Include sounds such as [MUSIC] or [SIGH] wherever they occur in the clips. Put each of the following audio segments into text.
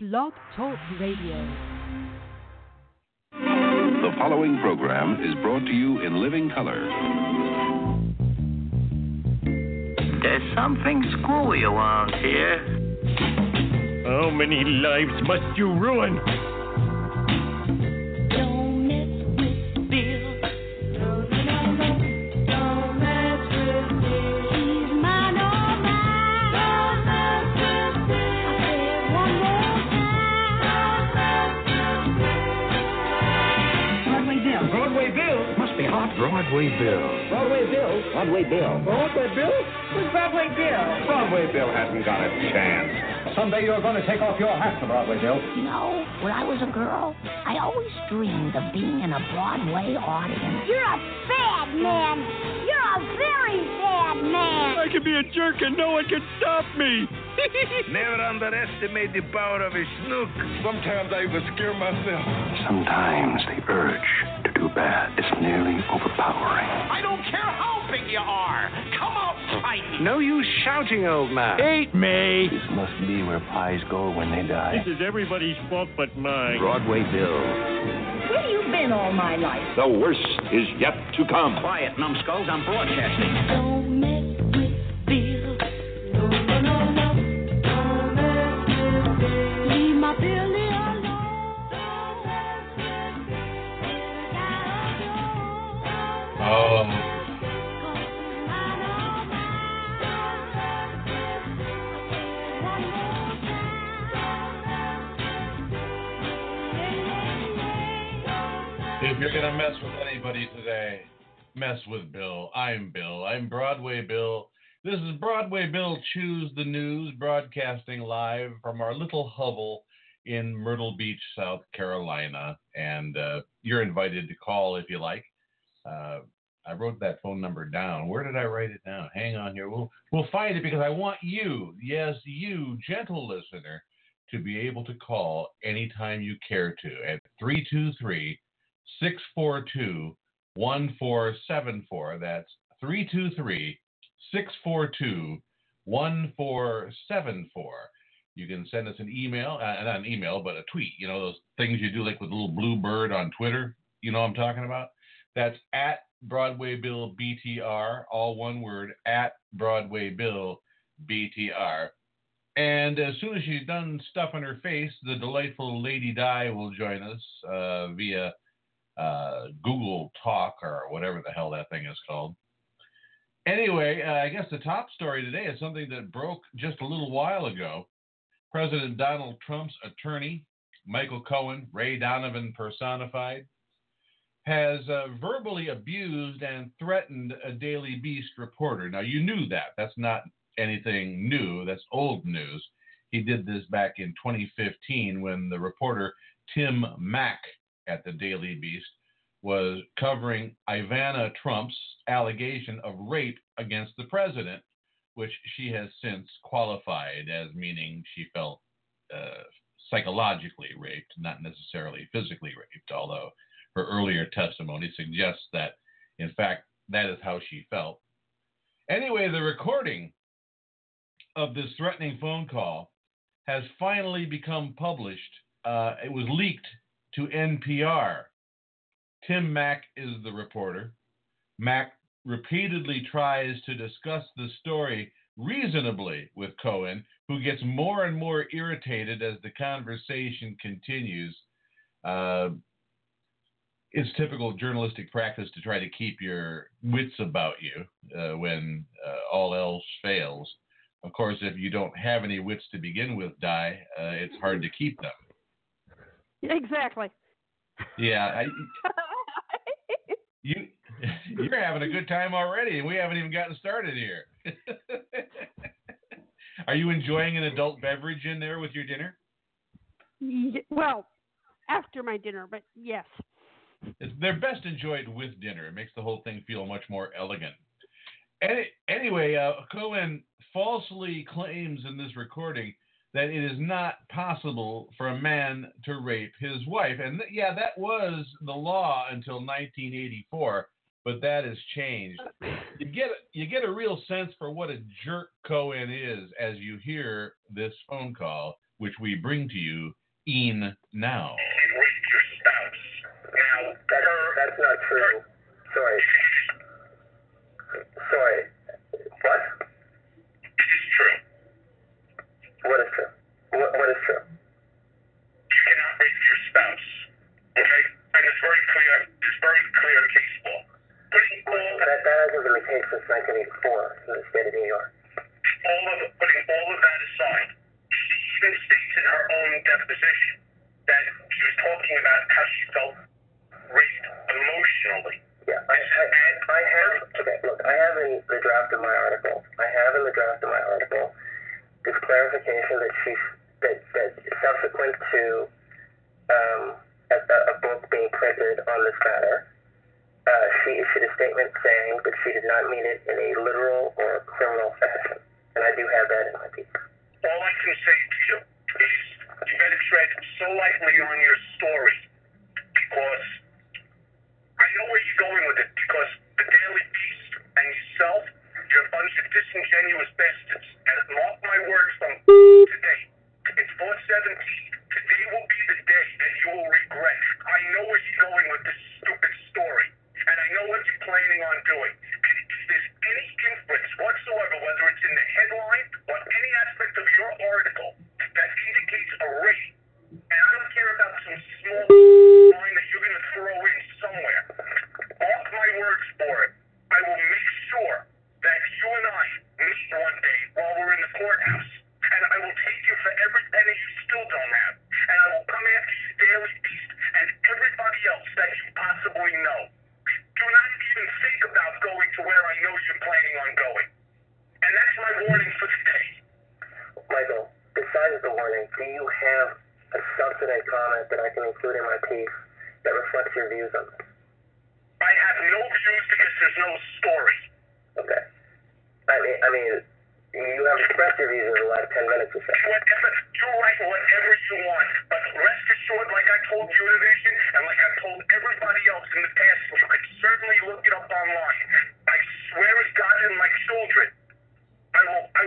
Blog Talk Radio. The following program is brought to you in living color. There's something screwy around here. How many lives must you ruin? Broadway Bill. Broadway Bill? Broadway Bill. Broadway Bill? Who's Broadway Bill? Broadway Bill hasn't got a chance. Someday you're going to take off your hat to Broadway Bill. You know, when I was a girl, I always dreamed of being in a Broadway audience. You're a bad man. You're a very bad man. I can be a jerk and no one can stop me. [LAUGHS] Never underestimate the power of a snook. Sometimes I even scare myself. Sometimes the urge to do bad is nearly overpowering. I don't care how big you are. Come out fighting. No use shouting, old man. Hate me. This must be where pies go when they die. This is everybody's fault but mine. Broadway Bill. Where you been all my life? The worst is yet to come. Quiet, numbskulls. I'm broadcasting. Don't mess with Bill. No, no, no, no. Don't mess with Bill. Leave my Billy if you're gonna mess with anybody today, mess with Bill. I'm Bill. I'm Broadway Bill. This is Broadway Bill Choose the News, broadcasting live from our little hovel in Myrtle Beach, South Carolina. And uh, you're invited to call if you like. Uh, I wrote that phone number down. Where did I write it down? Hang on here. We'll we'll find it because I want you, yes, you, gentle listener, to be able to call anytime you care to at 323 642 1474. That's 323 642 1474. You can send us an email, uh, not an email, but a tweet. You know, those things you do like with a little blue bird on Twitter. You know what I'm talking about? That's at Broadway Bill BTR, all one word, at Broadway Bill BTR. And as soon as she's done stuffing her face, the delightful Lady Di will join us uh, via uh, Google Talk or whatever the hell that thing is called. Anyway, uh, I guess the top story today is something that broke just a little while ago. President Donald Trump's attorney, Michael Cohen, Ray Donovan personified, has uh, verbally abused and threatened a Daily Beast reporter. Now, you knew that. That's not anything new, that's old news. He did this back in 2015 when the reporter Tim Mack at the Daily Beast was covering Ivana Trump's allegation of rape against the president, which she has since qualified as meaning she felt uh, psychologically raped, not necessarily physically raped, although her earlier testimony suggests that, in fact, that is how she felt. Anyway, the recording of this threatening phone call has finally become published. Uh, it was leaked to NPR. Tim Mack is the reporter. Mack repeatedly tries to discuss the story reasonably with Cohen, who gets more and more irritated as the conversation continues. Uh, it's typical journalistic practice to try to keep your wits about you uh, when uh, all else fails. Of course, if you don't have any wits to begin with, die, uh, it's hard to keep them. Exactly. Yeah, I, [LAUGHS] you [LAUGHS] you're having a good time already, and we haven't even gotten started here. [LAUGHS] Are you enjoying an adult beverage in there with your dinner? Well, after my dinner, but yes. They're best enjoyed with dinner. It makes the whole thing feel much more elegant. Any, anyway, uh, Cohen falsely claims in this recording that it is not possible for a man to rape his wife. And th- yeah, that was the law until 1984, but that has changed. You get you get a real sense for what a jerk Cohen is as you hear this phone call which we bring to you e'en now. Your That's, not true. Sorry. Sorry. What? is true. What is true? What, what is true? You cannot rape your spouse. Okay? And it's very clear. It's very clear case law. Putting all That, that hasn't been the case since 1984 in the state of New York. all of putting all of that aside, she even states in her own deposition that she was talking about how she felt raped emotionally. Yeah, I, I, I have, okay, look, I have in the draft of my article, I have in the draft of my article this clarification that she, that, that subsequent to um, a, a book being printed on this matter, uh, she issued a statement saying that she did not mean it in a literal or criminal fashion. And I do have that in my piece. All I can say to you is you better tread so lightly on your story because I know where you're going with it because the Daily Beast and yourself, you're a bunch of disingenuous bastards. And mark my words from today. It's 417. Today will be the day that you will regret. I know where you're going with this stupid story. And I know what you're planning on doing. And if there's any inference whatsoever, whether it's in the headline or any aspect of your article that indicates a rape, and I don't care about some small line that you're going to throw in somewhere. Mark my words for it. I will make sure that you and I meet one day while we're in the courthouse, and I will take you for every penny you still don't have, and I will come after you, Daily Beast, and everybody else that you possibly know. Do not even think about going to where I know you're planning on going. And that's my warning for today. Michael, besides the warning, do you have a substantive comment that I can include in my piece that reflects your views on this? I have no views because there's no story. Okay. I mean, I mean, you have expressed your views in the last 10 minutes or so. Whatever, you write whatever you want, but rest assured, like I told Univision and like I told everybody else in the past, you can certainly look it up online. I swear as God and my children, I will, I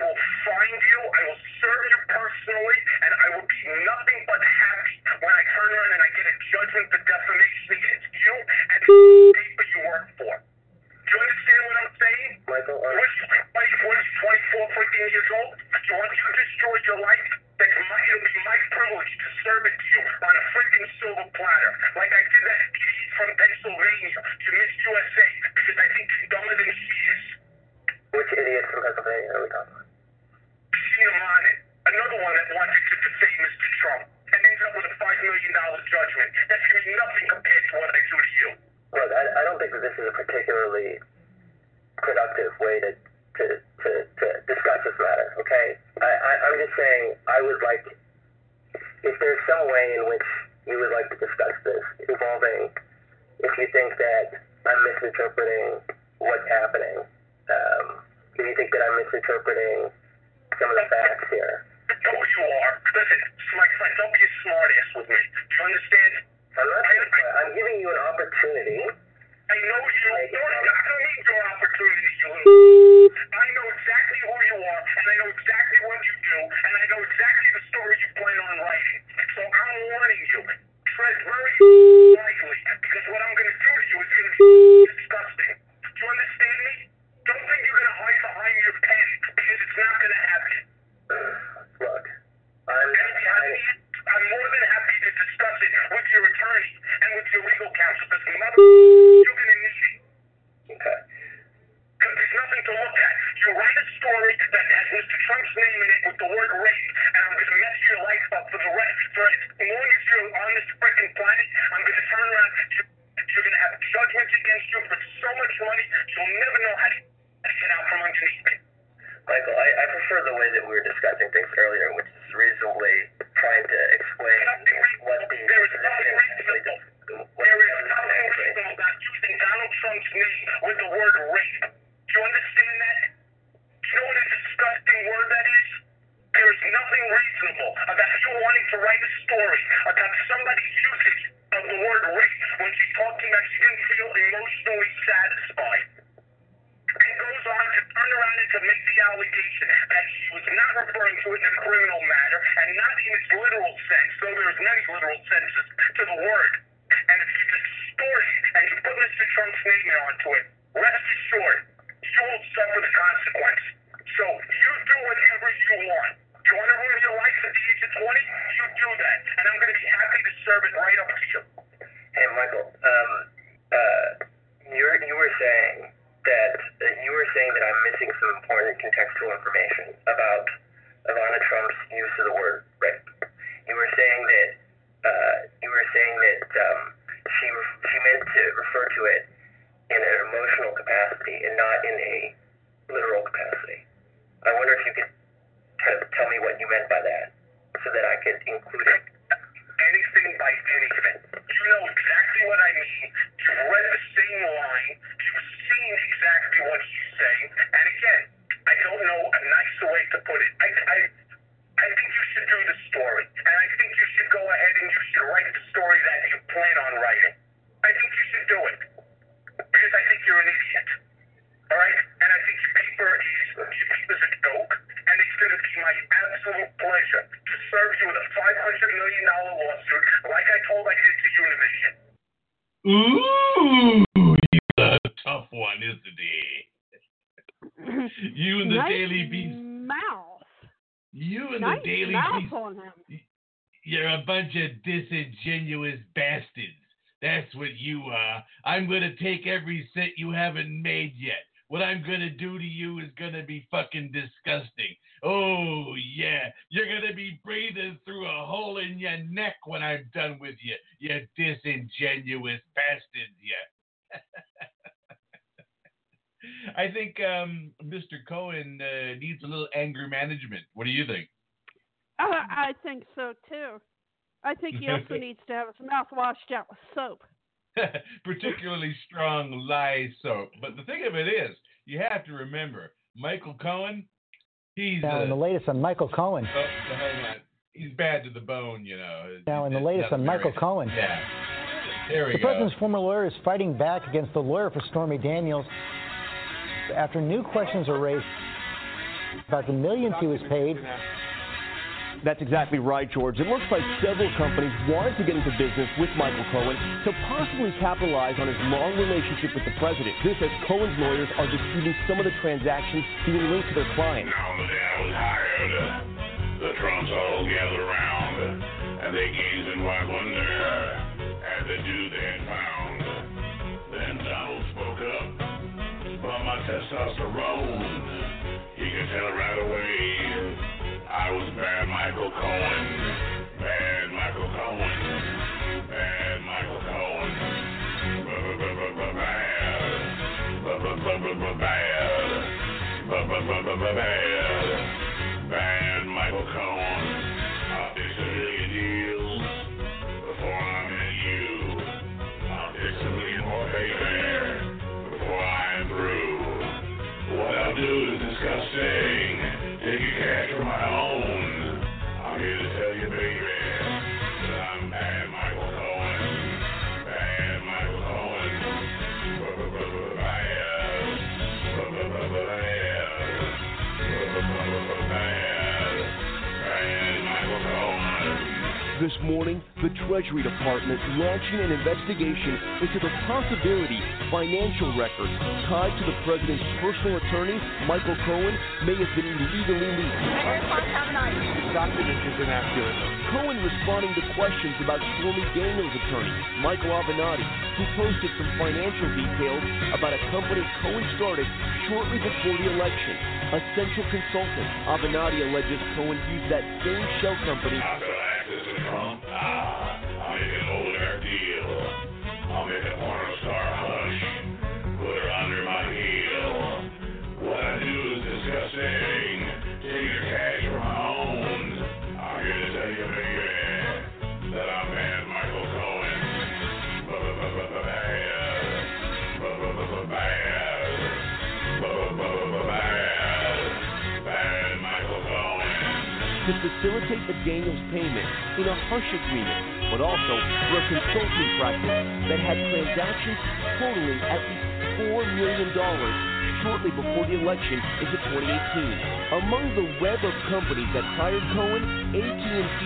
and nice the Daily mouth on him. You're a bunch of disingenuous bastards. That's what you are. I'm going to take every cent you haven't made yet. What I'm going to do to you is going to be fucking disgusting. Oh, yeah. You're going to be breathing through a hole in your neck when I'm done with you, you disingenuous bastards, yeah. [LAUGHS] I think um, Mr. Cohen uh, needs a little anger management. What do you think? Uh, I think so too. I think he also [LAUGHS] needs to have his mouth washed out with soap. [LAUGHS] particularly strong lye soap. But the thing of it is, you have to remember, Michael Cohen, he's Now, uh, in the latest on Michael Cohen. oh, hang on. He's bad to the bone, you know. Now, in the latest not on very- Michael Cohen. Yeah. There we The go. president's former lawyer is fighting back against the lawyer for Stormy Daniels after new questions are raised about the millions he was paid. That's exactly right, George. It looks like several companies wanted to get into business with Michael Cohen to possibly capitalize on his long relationship with the president. This as Cohen's lawyers are disputing some of the transactions being linked to their client. Now the day I was hired, the Trumps all gathered around, and they gazed in wide wonder at the dude they had found. Then Donald spoke up. About my testosterone, he could tell right away. I was bad Michael Cohen, bad Michael Cohen, bad Michael Cohen, bad, bad, bad Michael Cohen. I'll fix a million deals before I met you. I'll fix a million more baby before I'm through. What I'll do is disgusting. This morning, the Treasury Department launching an investigation into the possibility financial records tied to the president's personal attorney, Michael Cohen, may have been illegally leaked. Document is inaccurate. Cohen responding to questions about Stormy Daniels' attorney, Michael Avenatti, who posted some financial details about a company Cohen started shortly before the election. A central consultant, Avenatti alleges Cohen used that same shell company Trump. Ah, I'll make an old deal. I'll make a to facilitate the Daniels payment in a hush agreement, but also for a consulting practice that had transactions totaling at least $4 million shortly before the election into 2018. Among the web of companies that hired Cohen, AT&T,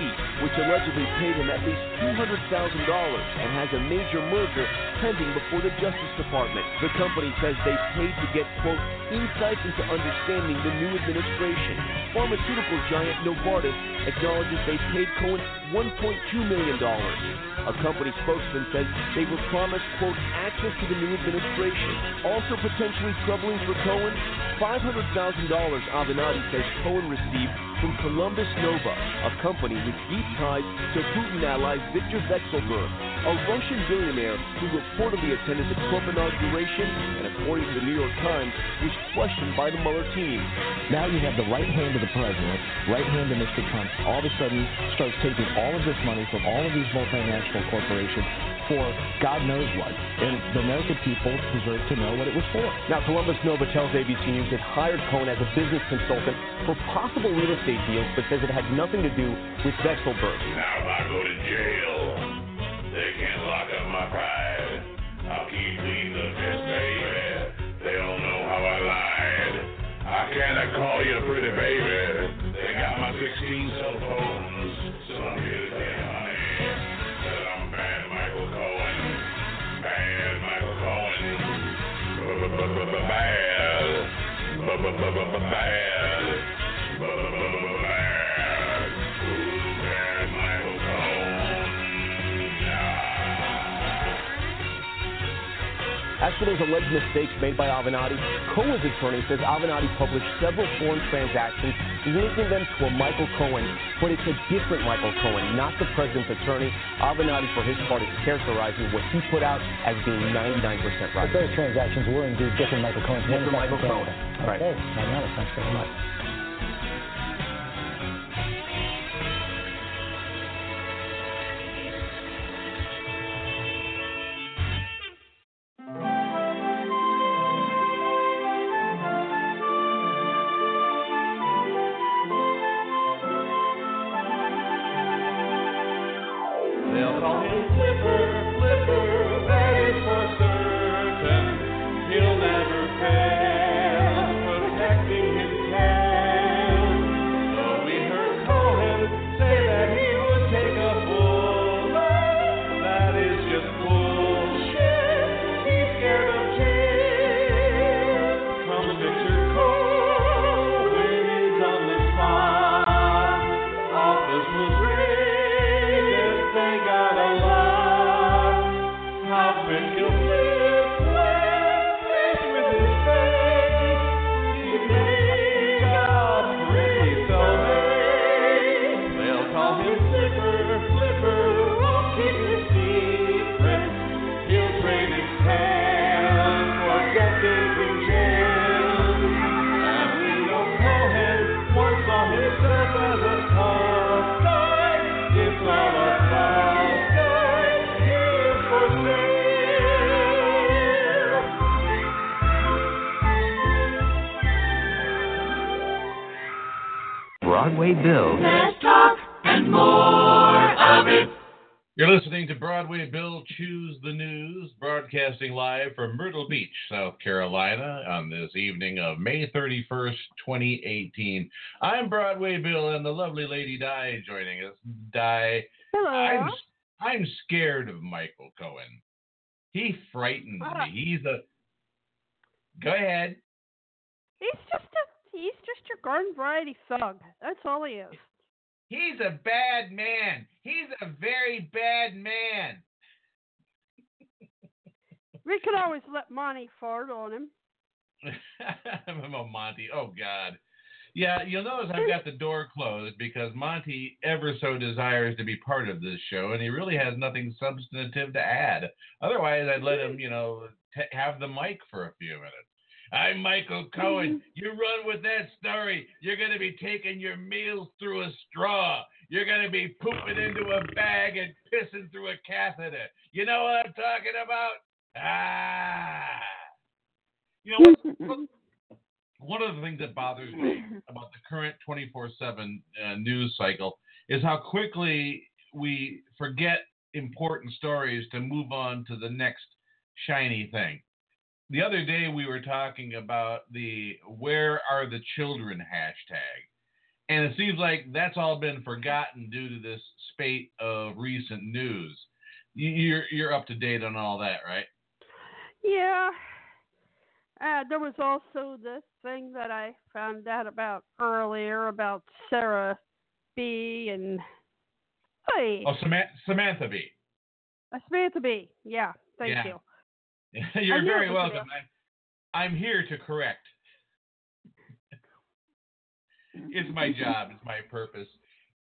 which allegedly paid him at least $200,000 and has a major merger pending before the Justice Department. The company says they paid to get, quote, insights into understanding the new administration. Pharmaceutical giant Novartis acknowledges they paid Cohen $1.2 million. A company spokesman says they were promised, quote, access to the new administration. Also potentially troubling for Cohen, $500,000 Avenatti says Cohen received from Columbus Nova, a company with deep ties to Putin ally Viktor Vekselberg, a Russian billionaire who reportedly attended the Trump inauguration and, according to the New York Times, was questioned by the Mueller team. Now you have the right hand of the president, right hand of Mr. Trump, all of a sudden starts taking all of this money from all of these multinational corporations for God knows what. And the American people deserve to know what it was for. Now, Columbus Nova tells ABC News it hired Cohen as a business consultant for possible real estate deals, but says it had nothing to do with Vekselberg. Now, if I go to jail, they can't lock up my pride. I'll keep pleading the fifth, baby. They don't know how I lied. I cannot call you a pretty baby. They got my 16 cell phones, Bad. Bad. As for those alleged mistakes made by Avenatti, Cohen's attorney says Avenatti published several foreign transactions linking them to a Michael Cohen, but it's a different Michael Cohen, not the president's attorney. Avenatti, for his part, is characterizing what he put out as being 99% right. But those transactions were indeed different Michael Cohen's. Different Michael Cohen. Canada. Right. Okay, I know. Thanks very much. Broadway Bill. Let's talk and more of it. You're listening to Broadway Bill Choose the News, broadcasting live from Myrtle Beach, South Carolina, on this evening of May 31st, 2018. I'm Broadway Bill, and the lovely Lady Di joining us. Di, Hello. I'm I'm scared of Michael Cohen. He frightens Ah. me. He's a. Go ahead. He's just a he's just your garden variety thug. That's all he is. He's a bad man. He's a very bad man. [LAUGHS] We could always let Monty fart on him. I'm [LAUGHS] a oh, Monty. Oh God. Yeah, you'll notice I've got the door closed because Monty ever so desires to be part of this show, and he really has nothing substantive to add. Otherwise, I'd let him, you know, t- have the mic for a few minutes. I'm Michael Cohen. You run with that story. You're going to be taking your meals through a straw. You're going to be pooping into a bag and pissing through a catheter. You know what I'm talking about? Ah. You know [LAUGHS] one of the things that bothers me about the current 24 7 uh, news cycle is how quickly we forget important stories to move on to the next shiny thing. The other day we were talking about the "Where are the children?" hashtag, and it seems like that's all been forgotten due to this spate of recent news. You- You're you're up to date on all that, right? Yeah. Uh, there was also this thing that I found out about earlier about Sarah B. and hey, Oh, Samantha, Samantha Bee. uh, Samantha Bee. Yeah, thank Yeah. you. [LAUGHS] You're very welcome. I'm, I'm here to correct. it's my job. It's my purpose.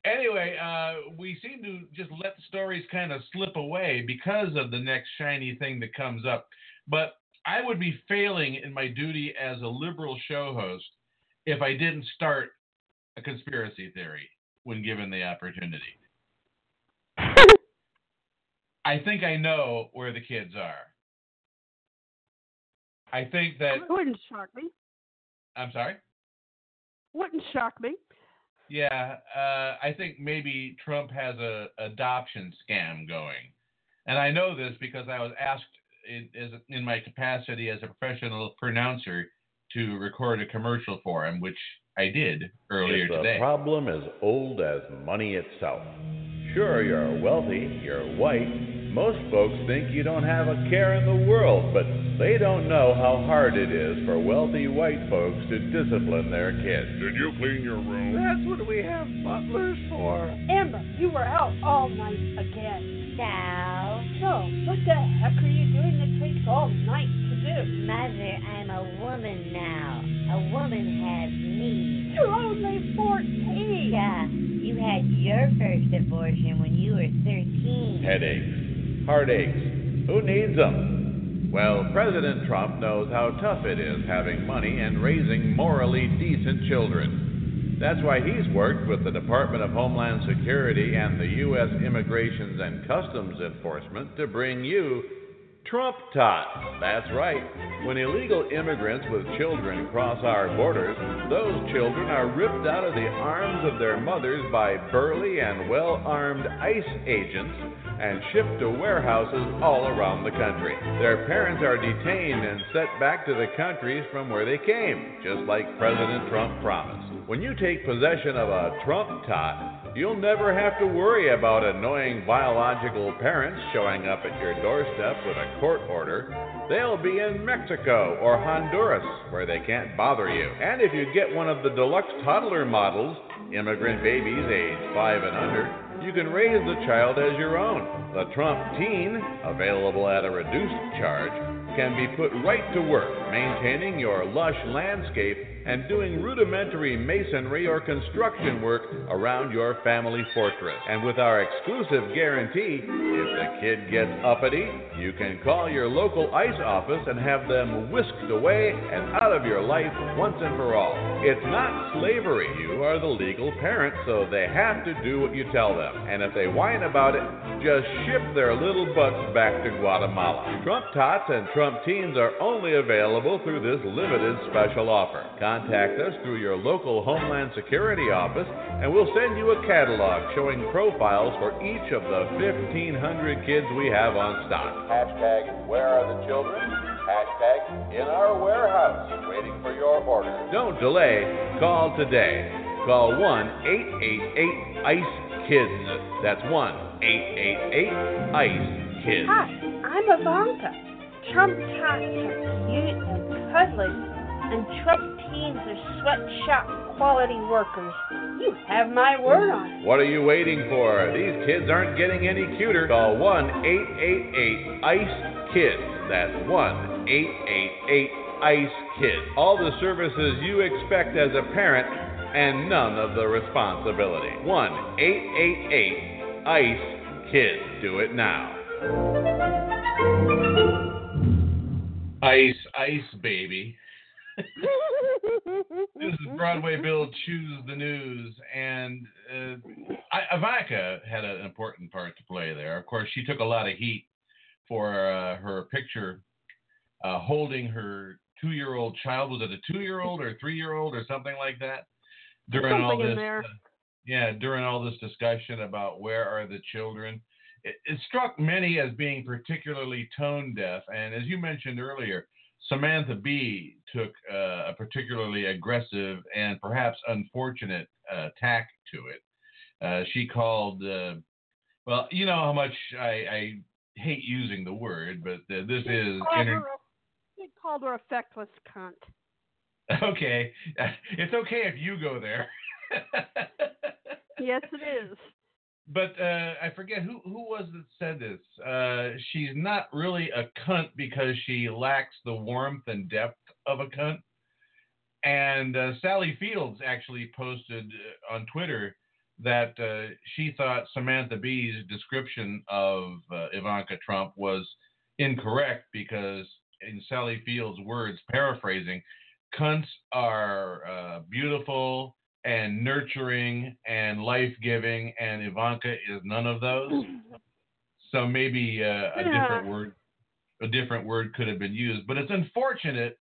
Anyway, uh, we seem to just let the stories kind of slip away because of the next shiny thing that comes up. But I would be failing in my duty as a liberal show host if I didn't start a conspiracy theory when given the opportunity. [LAUGHS] I think I know where the kids are. I think that wouldn't shock me. I'm sorry. Wouldn't shock me. Yeah, uh, I think maybe Trump has a adoption scam going, and I know this because I was asked in, as, in my capacity as a professional pronouncer to record a commercial for him, which I did earlier it's today. a problem as old as money itself. Sure, you're wealthy, you're white. Most folks think you don't have a care in the world, but they don't know how hard it is for wealthy white folks to discipline their kids. Did you clean your room? That's what we have butlers for. Amber, you were out all night again. Now? So, what the heck are you doing that takes all night to do? Mother, I'm a woman now. A woman has needs. You're only 14. Yeah, you had your first abortion when you were 13. Headaches, heartaches. Who needs them? Well, President Trump knows how tough it is having money and raising morally decent children. That's why he's worked with the Department of Homeland Security and the U.S. Immigrations and Customs Enforcement to bring you Trump Tot. That's right. When illegal immigrants with children cross our borders, those children are ripped out of the arms of their mothers by burly and well armed ICE agents and shipped to warehouses all around the country. Their parents are detained and sent back to the countries from where they came, just like President Trump promised. When you take possession of a Trump Tot, You'll never have to worry about annoying biological parents showing up at your doorstep with a court order. They'll be in Mexico or Honduras where they can't bother you. And if you get one of the deluxe toddler models, immigrant babies age 5 and under, you can raise the child as your own. The Trump Teen, available at a reduced charge, can be put right to work maintaining your lush landscape and doing rudimentary masonry or construction work around your family fortress. And with our exclusive guarantee, if the kid gets uppity, you can call your local ICE office and have them whisked away and out of your life once and for all. It's not slavery. You are the legal parent, so they have to do what you tell them. And if they whine about it, just ship their little butts back to Guatemala. Trump Tots and Trump Teens are only available through this limited special offer. Us through your local Homeland Security office, and we'll send you a catalog showing profiles for each of the 1,500 kids we have on stock. Hashtag Where are the children? Hashtag In our warehouse, waiting for your order. Don't delay. Call today. Call 1 888 ICE KIDS. That's 1 888 ICE KIDS. Hi, I'm Ivanka. Trump tots are cute and cuddly, and Trump teens are sweatshop quality workers. You have my word on it. What are you waiting for? These kids aren't getting any cuter. Call 1 888 ICE KIDS. That's 1 888 ICE KIDS. All the services you expect as a parent and none of the responsibility. 1 888 ICE KIDS. Do it now. Ice, ice, baby. This is Broadway Bill Choose the News, and uh, I, Ivanka had an important part to play there. Of course, she took a lot of heat for uh, her picture uh, holding her two-year-old child. Was it a two-year-old or three-year-old or something like that? During all Something in this, uh, yeah, during all this discussion about where are the children, it, it struck many as being particularly tone deaf. And as you mentioned earlier, Samantha Bee took uh, a particularly aggressive and perhaps unfortunate uh, tack to it. Uh, she called, uh, well, you know how much I, I hate using the word, but uh, this is. Called Inter- her a- he called her a feckless cunt. [LAUGHS] okay, [LAUGHS] it's okay if you go there. [LAUGHS] Yes, it is. But uh, I forget who who was that said this. Uh, she's not really a cunt because she lacks the warmth and depth of a cunt. And uh, Sally Fields actually posted uh, on Twitter that uh, she thought Samantha Bee's description of uh, Ivanka Trump was incorrect because, in Sally Fields' words, paraphrasing, cunts are beautiful and nurturing and life giving, and Ivanka is none of those. So maybe uh, a different word, a different word could have been used. But it's unfortunate.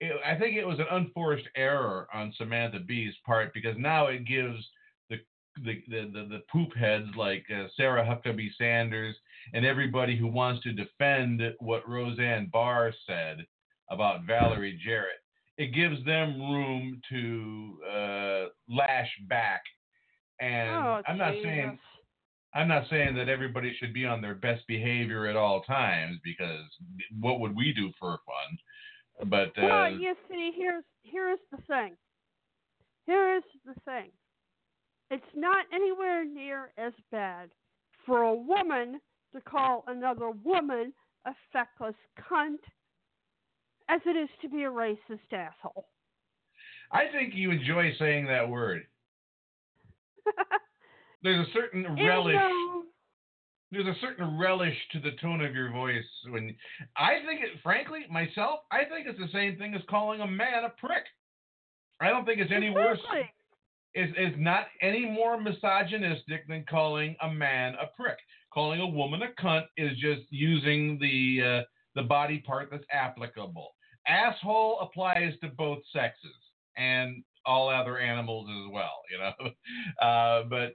It, I think it was an unforced error on Samantha Bee's part because now it gives the the the, the, the poop heads like uh, Sarah Huckabee Sanders and everybody who wants to defend what Roseanne Barr said about Valerie Jarrett. It gives them room to uh, lash back. And Oh, I'm not saying I'm not saying that everybody should be on their best behavior at all times because what would we do for fun? But uh, Well, you see, here's here's the thing. Here is the thing. It's not anywhere near as bad for a woman to call another woman a feckless cunt as it is to be a racist asshole. I think you enjoy saying that word. [LAUGHS] There's a certain relish. though- There's a certain relish to the tone of your voice when I think it. Frankly, myself, I think it's the same thing as calling a man a prick. I don't think it's any worse. Exactly. Is is not any more misogynistic than calling a man a prick. Calling a woman a cunt is just using the uh, the body part that's applicable. Asshole applies to both sexes and all other animals as well. You know, [LAUGHS] uh, but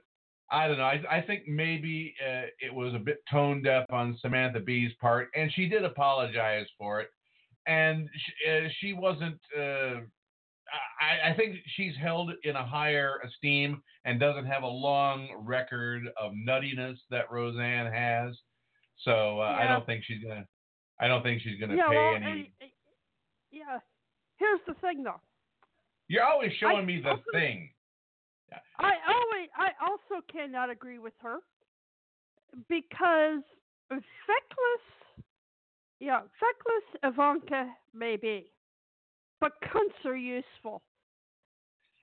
I don't know. I, I think maybe uh, it was a bit tone deaf on Samantha Bee's part, and she did apologize for it. And she, uh, she wasn't. Uh, I, I think she's held in a higher esteem and doesn't have a long record of nuttiness that Roseanne has. So uh, I don't think she's gonna. I don't think she's gonna yeah, pay well, any. and- and- yeah. Here's the thing, though. You're always showing I me the also- thing. I always, I also cannot agree with her because feckless, yeah, feckless Ivanka may be, but cunts are useful.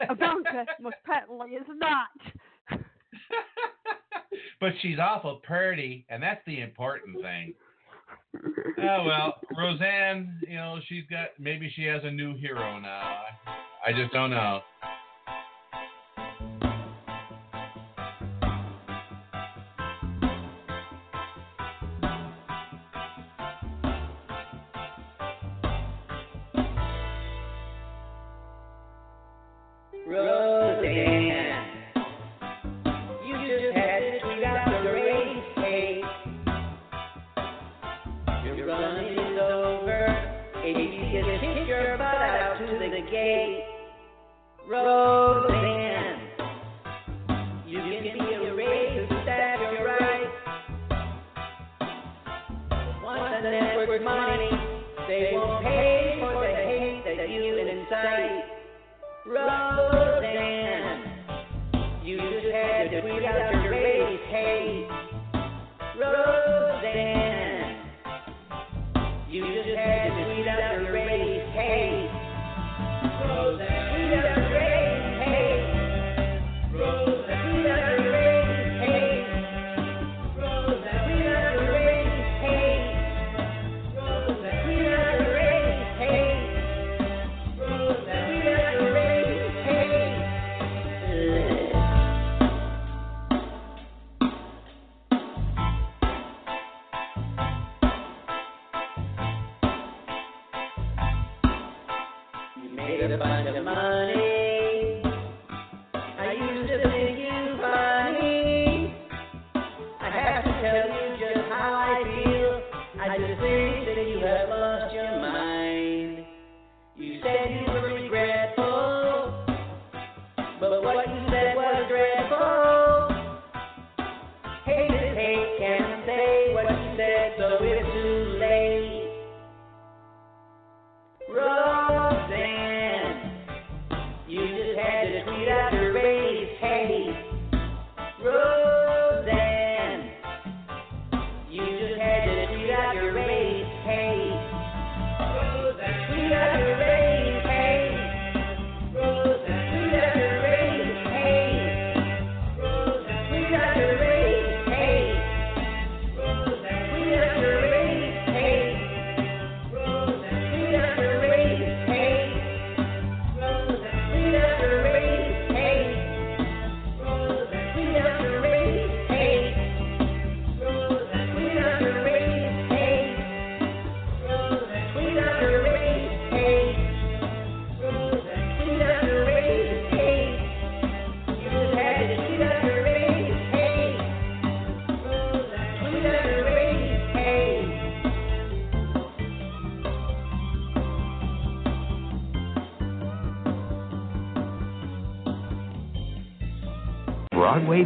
Ivanka [LAUGHS] most patently is not. [LAUGHS] but she's awful pretty, and that's the important thing. Oh [LAUGHS] well, Roseanne, you know she's got maybe she has a new hero now. I, I just don't know.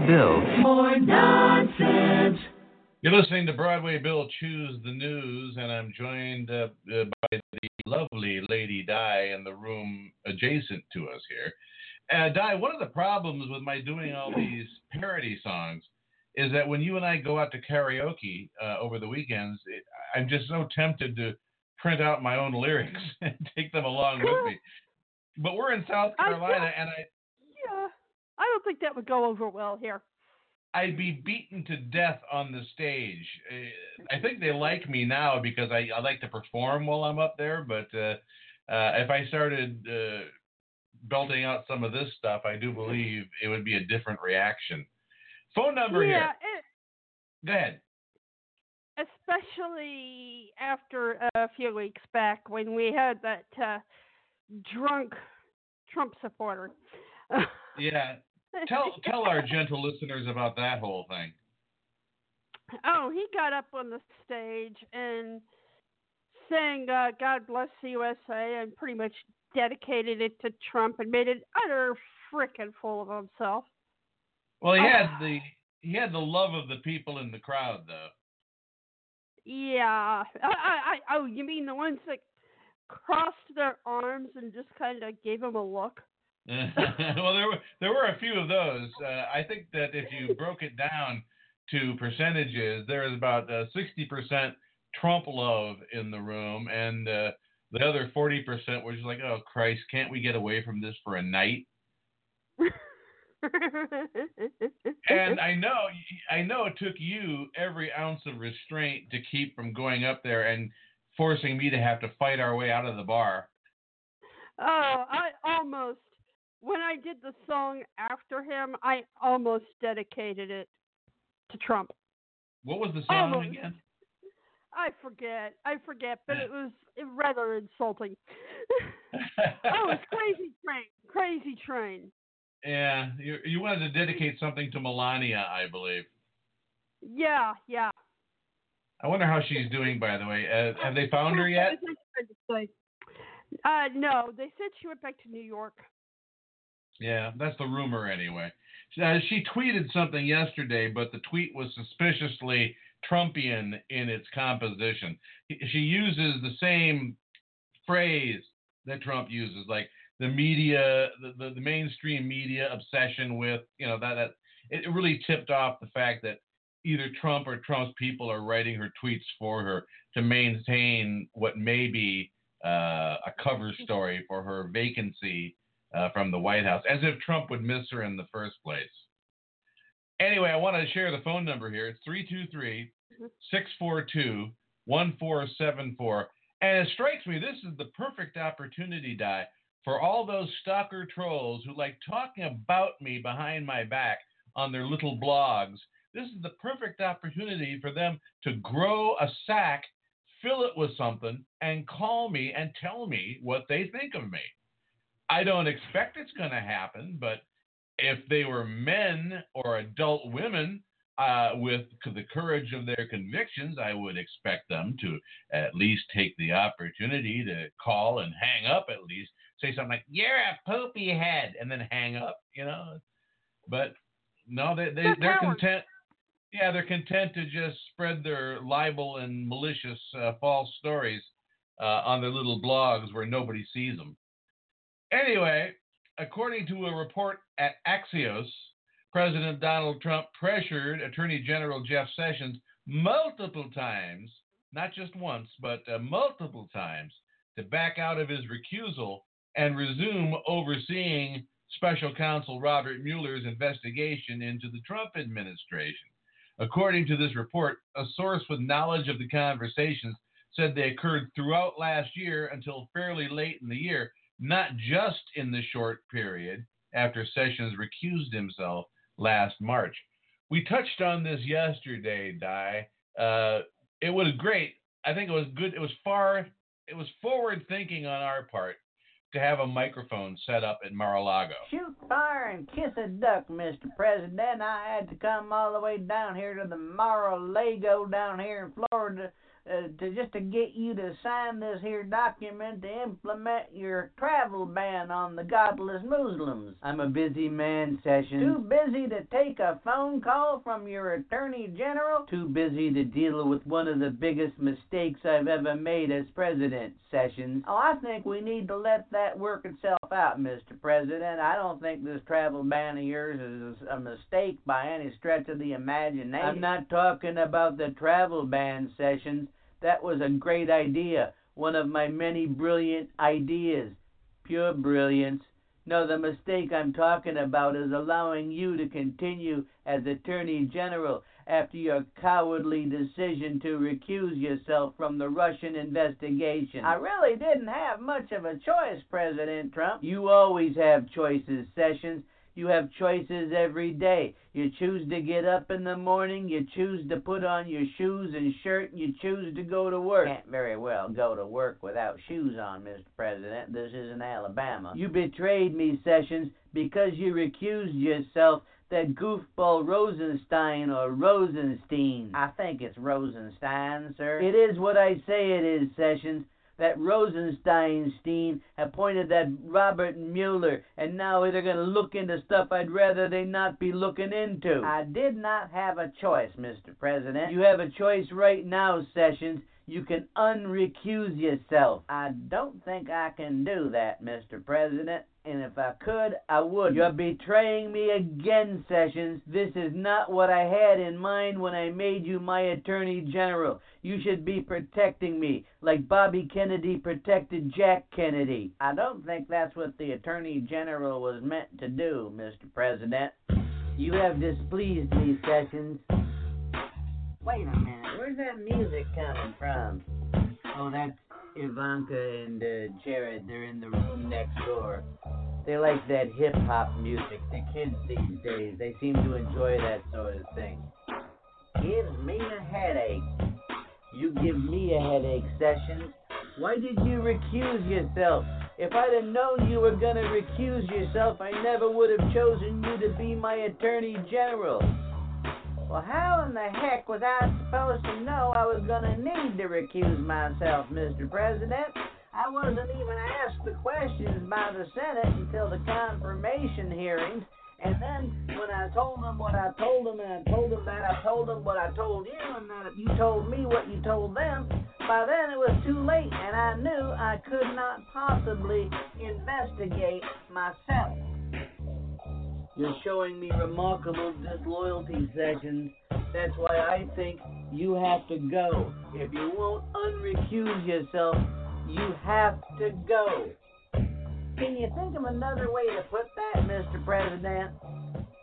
Bill. More nonsense. You're listening to Broadway Bill Choose the News, and I'm joined uh, uh, by the lovely Lady Di in the room adjacent to us here. Uh, Di, one of the problems with my doing all these parody songs is that when you and I go out to karaoke uh, over the weekends, it, I'm just so tempted to print out my own lyrics [LAUGHS] and take them along with me. But we're in South Carolina, don't- and I Yeah, I don't think that would go over well here. I'd be beaten to death on the stage. Uh, I think they like me now because I, I like to perform while I'm up there. But uh, uh, if I started uh, belting out some of this stuff, I do believe it would be a different reaction. Phone number yeah, here. it, Go ahead. especially after a few weeks back when we had that uh, drunk Trump supporter. [LAUGHS] Yeah. Tell [LAUGHS] tell our gentle listeners about that whole thing. Oh, he got up on the stage and sang uh, "God Bless the USA" and pretty much dedicated it to Trump and made it utter frickin' full of himself. Well, he Oh. had the he had the love of the people in the crowd, though. Yeah. I, I, I, oh, you mean the ones that crossed their arms and just kind of gave him a look? [LAUGHS] well, there were there were a few of those. Uh, I think that if you broke it down to percentages, there is about uh, sixty percent Trump love in the room, and uh, the other forty percent was just like, "Oh Christ, can't we get away from this for a night?" And I know I know it took you every ounce of restraint to keep from going up there and forcing me to have to fight our way out of the bar. Oh, I almost when I did the song after him, I almost dedicated it to Trump. What was the song Almost. again? I forget. I forget, but it was rather insulting. [LAUGHS] oh, it's Crazy Train. Crazy Train. Yeah, you, you wanted to dedicate something to Melania, I believe. Yeah, yeah. I wonder how she's doing, by the way. Uh, have they found her yet? What was I trying to say? Uh, no, they said she went back to New York. Yeah, that's the rumor anyway. Uh, she tweeted something yesterday, but the tweet was suspiciously Trumpian in its composition. She uses the same phrase that Trump uses, like the media, the, the, the mainstream media obsession with, you know, that, that it really tipped off the fact that either Trump or Trump's people are writing her tweets for her to maintain what may be uh, a cover story for her vacancy uh, from the White House, as if Trump would miss her in the first place. Anyway, I want to share the phone number here. It's 323 642 1474. And it strikes me this is the perfect opportunity, Di, for all those stalker trolls who like talking about me behind my back on their little blogs. This is the perfect opportunity for them to grow a sack, fill it with something, and call me and tell me what they think of me. I don't expect it's going to happen, but if they were men or adult women uh, with the courage of their convictions, I would expect them to at least take the opportunity to call and hang up at least. Say something like, You're a poopy head, and then hang up, you know? But no, they, they, They're content. Yeah, they're content to just spread their libel and malicious uh, false stories uh, on their little blogs where nobody sees them. Anyway, according to a report at Axios, President Donald Trump pressured Attorney General Jeff Sessions multiple times, not just once, but uh, multiple times, to back out of his recusal and resume overseeing Special Counsel Robert Mueller's investigation into the Trump administration. According to this report, a source with knowledge of the conversations said they occurred throughout last year until fairly late in the year, not just in the short period after Sessions recused himself last March. We touched on this yesterday, Di. Uh, it was great. I think it was good. It was far. It was forward thinking on our part to have a microphone set up at Mar-a-Lago. Shoot fire and kiss a duck, Mr. President. I had to come all the way down here to the Mar-a-Lago down here in Florida uh, to just to get you to sign this here document to implement your travel ban on the godless Muslims. I'm a busy man, Sessions. Too busy to take a phone call from your attorney general? Too busy to deal with one of the biggest mistakes I've ever made as president, Sessions. Oh, I think we need to let that work itself out, Mr. President. I don't think this travel ban of yours is a mistake by any stretch of the imagination. I'm not talking about the travel ban, Sessions. That was a great idea. One of my many brilliant ideas. Pure brilliance. No, the mistake I'm talking about is allowing you to continue as Attorney General after your cowardly decision to recuse yourself from the Russian investigation. I really didn't have much of a choice, President Trump. You always have choices, Sessions. You have choices every day. You choose to get up in the morning, you choose to put on your shoes and shirt, and you choose to go to work. Can't very well go to work without shoes on, Mr. President. This isn't Alabama. You betrayed me, Sessions, because you recused yourself that goofball Rosenstein or Rosenstein. I think it's Rosenstein, sir. It is what I say it is, Sessions. That Rosensteinstein appointed that Robert Mueller, and now they're going to look into stuff I'd rather they not be looking into. I did not have a choice, Mr. President. You have a choice right now, Sessions. You can unrecuse yourself. I don't think I can do that, Mr. President. And if I could, I would. Mm-hmm. You're betraying me again, Sessions. This is not what I had in mind when I made you my Attorney General. You should be protecting me, like Bobby Kennedy protected Jack Kennedy. I don't think that's what the Attorney General was meant to do, Mr. President. You have displeased me, Sessions. Wait a minute. Where's that music coming from? Oh, that's Ivanka and uh, Jared. They're in the room next door. They like that hip hop music. The kids these days, they seem to enjoy that sort of thing. Gives me a headache. You give me a headache, Sessions. Why did you recuse yourself? If I'd have known you were to recuse yourself, I never would have chosen you to be my Attorney General. Well, how in the heck was I supposed to know I was going to need to recuse myself, Mr. President? I wasn't even asked the questions by the Senate until the confirmation hearings. And then when I told them what I told them, and I told them that I told them what I told you, and that you told me what you told them, by then it was too late, and I knew I could not possibly investigate myself. You're showing me remarkable disloyalty, Sessions. That's why I think you have to go. If you won't unrecuse yourself, you have to go. Can you think of another way to put that, Mr. President?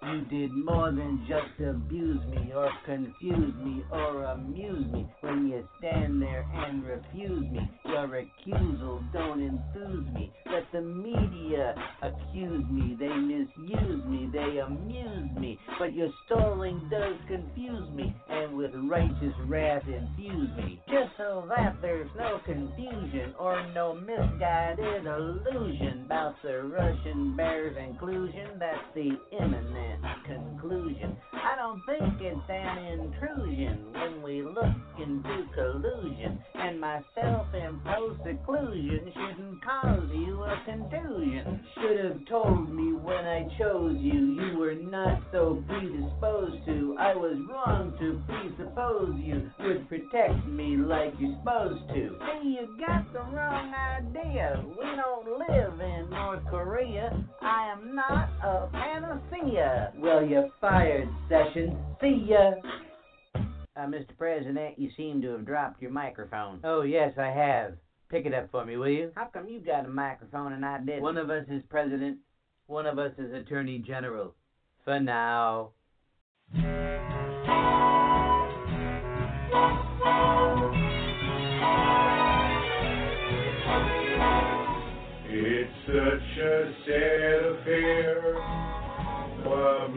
You did more than just abuse me or confuse me or amuse me when you stand there and refuse me. Your recusals don't enthuse me. Let the media accuse me. They misuse me. They amuse me. But your stalling does confuse me and with righteous wrath infuse me. Just so that there's no confusion or no misguided illusion about the Russian bear's inclusion, that's the imminent conclusion. I don't think it's an intrusion when we look into collusion, and my self-imposed seclusion shouldn't cause you a contusion. Should have told me when I chose you, you were not so predisposed to. I was wrong to presuppose you would protect me like you're supposed to. See, you got the wrong idea. We don't live in North Korea. I am not a panacea. Well, you're fired, Sessions. See ya. Uh, Mr. President, you seem to have dropped your microphone. Oh, yes, I have. Pick it up for me, will you? How come you got a microphone and I didn't? One of us is president, one of us is attorney general. For now. It's such a sad affair.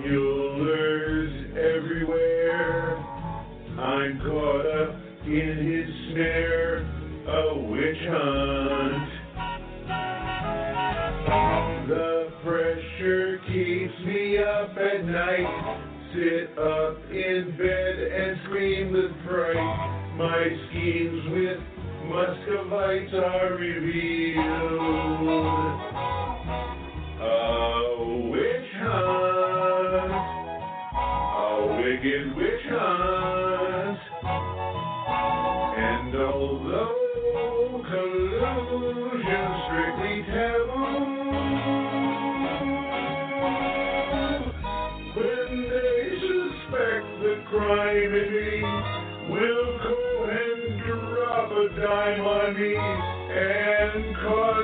Mueller's everywhere. I'm caught up in his snare, a witch hunt. The pressure keeps me up at night. Sit up in bed and scream with fright. My schemes with Muscovites are revealed. A witch hunt. Will go and drop a dime on me and cause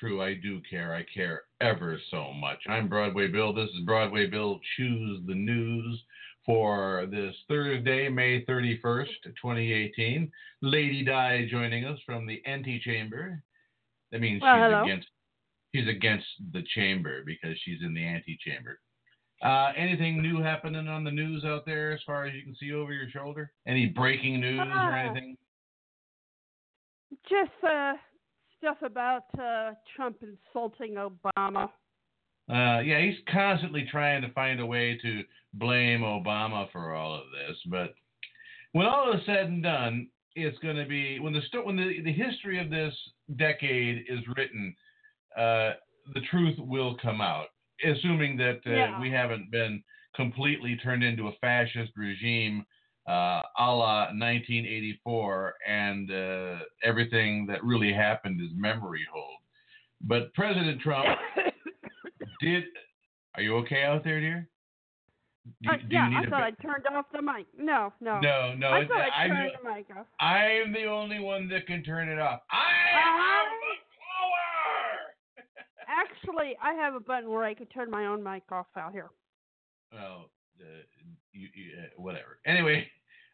true. I do care. I care ever so much. I'm Broadway Bill. This is Broadway Bill Choose the News for this Thursday, May 31st, 2018. Lady Di joining us from the antechamber. That means Well, she's hello. against she's against the chamber because she's in the antechamber. Uh, anything new happening on the news out there as far as you can see over your shoulder? Any breaking news or Ah. anything? Just uh, stuff about uh, Trump insulting Obama. Uh, yeah, he's constantly trying to find a way to blame Obama for all of this. But when all is said and done, it's going to be when the when the, the history of this decade is written, uh, the truth will come out, assuming that uh, Yeah. we haven't been completely turned into a fascist regime. Uh, a la 1984, and uh, everything that really happened is memory hole. But President Trump [LAUGHS] did. Are you okay out there, dear? Do, Uh, yeah, I thought I turned off the mic. No, no. No, no, I thought I I'm turned the- the mic off. I'm the only one that can turn it off. I have the power! [LAUGHS] Actually, I have a button where I can turn my own mic off out here. well, uh, you, you, uh, whatever. Anyway,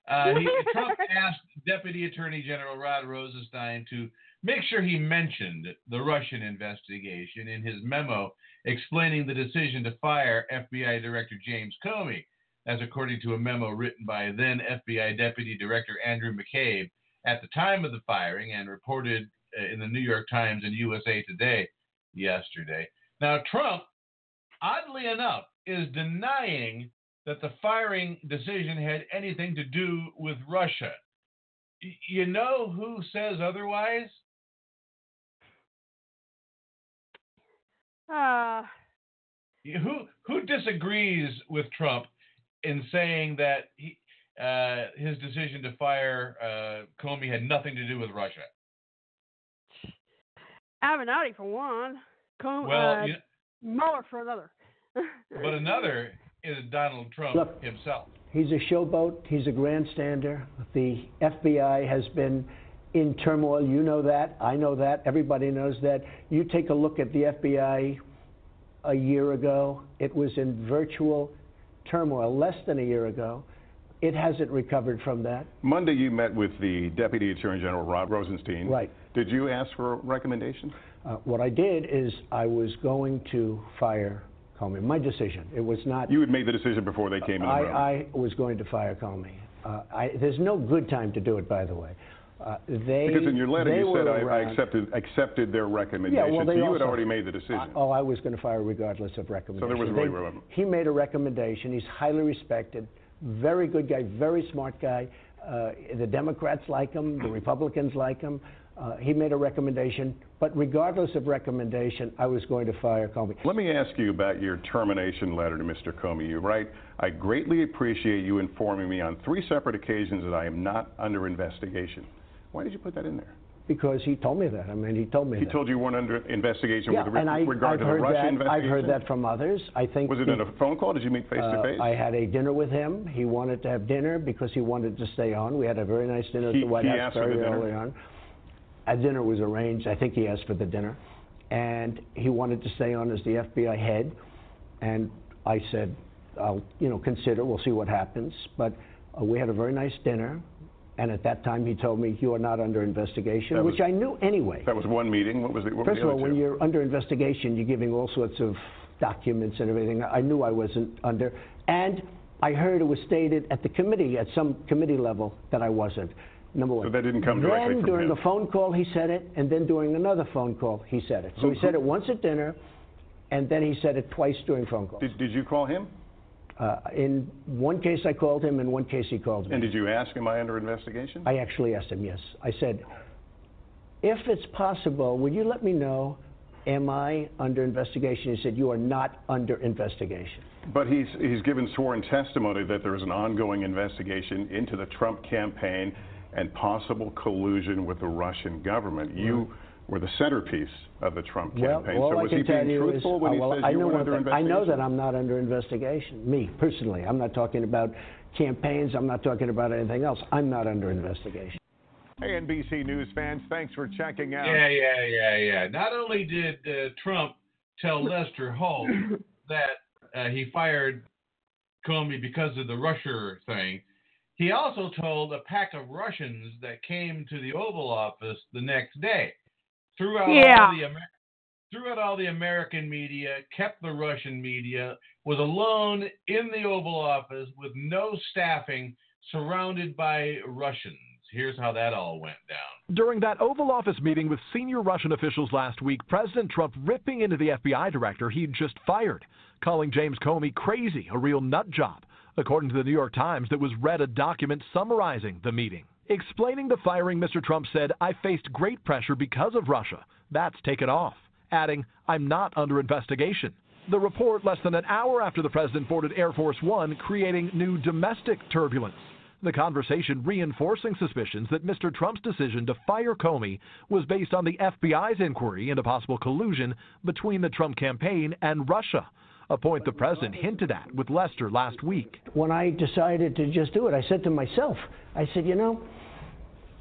uh, he, Trump [LAUGHS] asked Deputy Attorney General Rod Rosenstein to make sure he mentioned the Russian investigation in his memo explaining the decision to fire FBI Director James Comey. As according to a memo written by then FBI Deputy Director Andrew McCabe at the time of the firing and reported uh, in the New York Times and USA Today yesterday. Now, Trump, oddly enough, is denying that the firing decision had anything to do with Russia. Y- You know who says otherwise? Uh, Who who disagrees with Trump in saying that he, uh, his decision to fire uh, Comey had nothing to do with Russia? Avenatti for one. Com- Well, uh, you- Mueller for another. [LAUGHS] But another is Donald Trump Look. himself. He's a showboat. He's a grandstander. The FBI has been in turmoil. You know that. I know that. Everybody knows that. You take a look at the FBI a year ago. It was in virtual turmoil less than a year ago. It hasn't recovered from that. Monday, you met with the Deputy Attorney General, Rod Rosenstein. Right. Did you ask for a recommendation? Uh, what I did is I was going to fire Comey. My decision. It was not. You had made the decision before they came in the I. I was going to fire Comey. Uh, I, there's no good time to do it, by the way. Uh, they because in your letter you said I, I accepted accepted their recommendation. Yeah, well, so you had already made the decision. Oh, I was going to fire regardless of recommendation. was really relevant. He made a recommendation. He's highly respected, very good guy, very smart guy. Uh, the Democrats like him, the Republicans like him. Uh, he made a recommendation, but regardless of recommendation, I was going to fire Comey. Let me ask you about your termination letter to Mr. Comey. You write, I greatly appreciate you informing me on three separate occasions that I am not under investigation. Why did you put that in there? Because he told me that. I mean, he told me He that. told you weren't under investigation yeah, with re- and I, regard I've to the heard Russia that. investigation? I've heard that from others. I think. Was it he- in a phone call? Did you meet face to Uh, face? I had a dinner with him. He wanted to have dinner because he wanted to stay on. We had a very nice dinner He- at the White House very early on. A dinner was arranged. I think he asked for the dinner, and he wanted to stay on as the FBI head. And I said, "I'll, you know, consider. We'll see what happens." But uh, we had a very nice dinner, and at that time he told me, "You are not under investigation," was- which I knew anyway. That was one meeting. What was the? What First of all, when you're under investigation, you're giving all sorts of documents and everything. I knew I wasn't under, and I heard it was stated at the committee, at some committee level, that I wasn't. Number one. So that didn't come then directly from during him. the phone call, he said it, and then during another phone call, he said it. So he said it once at dinner, and then he said it twice during phone calls. Did, did you call him? Uh, in one case, I called him. In one case, he called me. And did you ask, am I under investigation? I actually asked him, yes. I said, if it's possible, would you let me know, am I under investigation? He said, you are not under investigation. But he's, he's given sworn testimony that there is an ongoing investigation into the Trump campaign and possible collusion with the Russian government. You were the centerpiece of the Trump Well, campaign. all so I was can he tell being truthful is, when uh, he well, says I you know were one under thing. I know that I'm not under investigation. Me personally, I'm not talking about campaigns. I'm not talking about anything else. I'm not under investigation. Hey, NBC News fans, thanks for checking out. Yeah, yeah, yeah, yeah. Not only did uh, Trump tell Lester Holt [COUGHS] that uh, he fired Comey because of the Russia thing, he also told a pack of Russians that came to the Oval Office the next day, Throughout Yeah. all the Amer- threw out all the American media, kept the Russian media, was alone in the Oval Office with no staffing, surrounded by Russians. Here's how that all went down. During that Oval Office meeting with senior Russian officials last week, President Trump ripping into the FBI director he'd just fired, calling James Comey crazy, a real nut job, according to the New York Times that was read a document summarizing the meeting. Explaining the firing, Mr. Trump said, I faced great pressure because of Russia. That's taken off. Adding, I'm not under investigation. The report less than an hour after the president boarded Air Force One, creating new domestic turbulence. The conversation reinforcing suspicions that Mr. Trump's decision to fire Comey was based on the FBI's inquiry into possible collusion between the Trump campaign and Russia, a point the president hinted at with Lester last week. When I decided to just do it, I said to myself, I said, you know,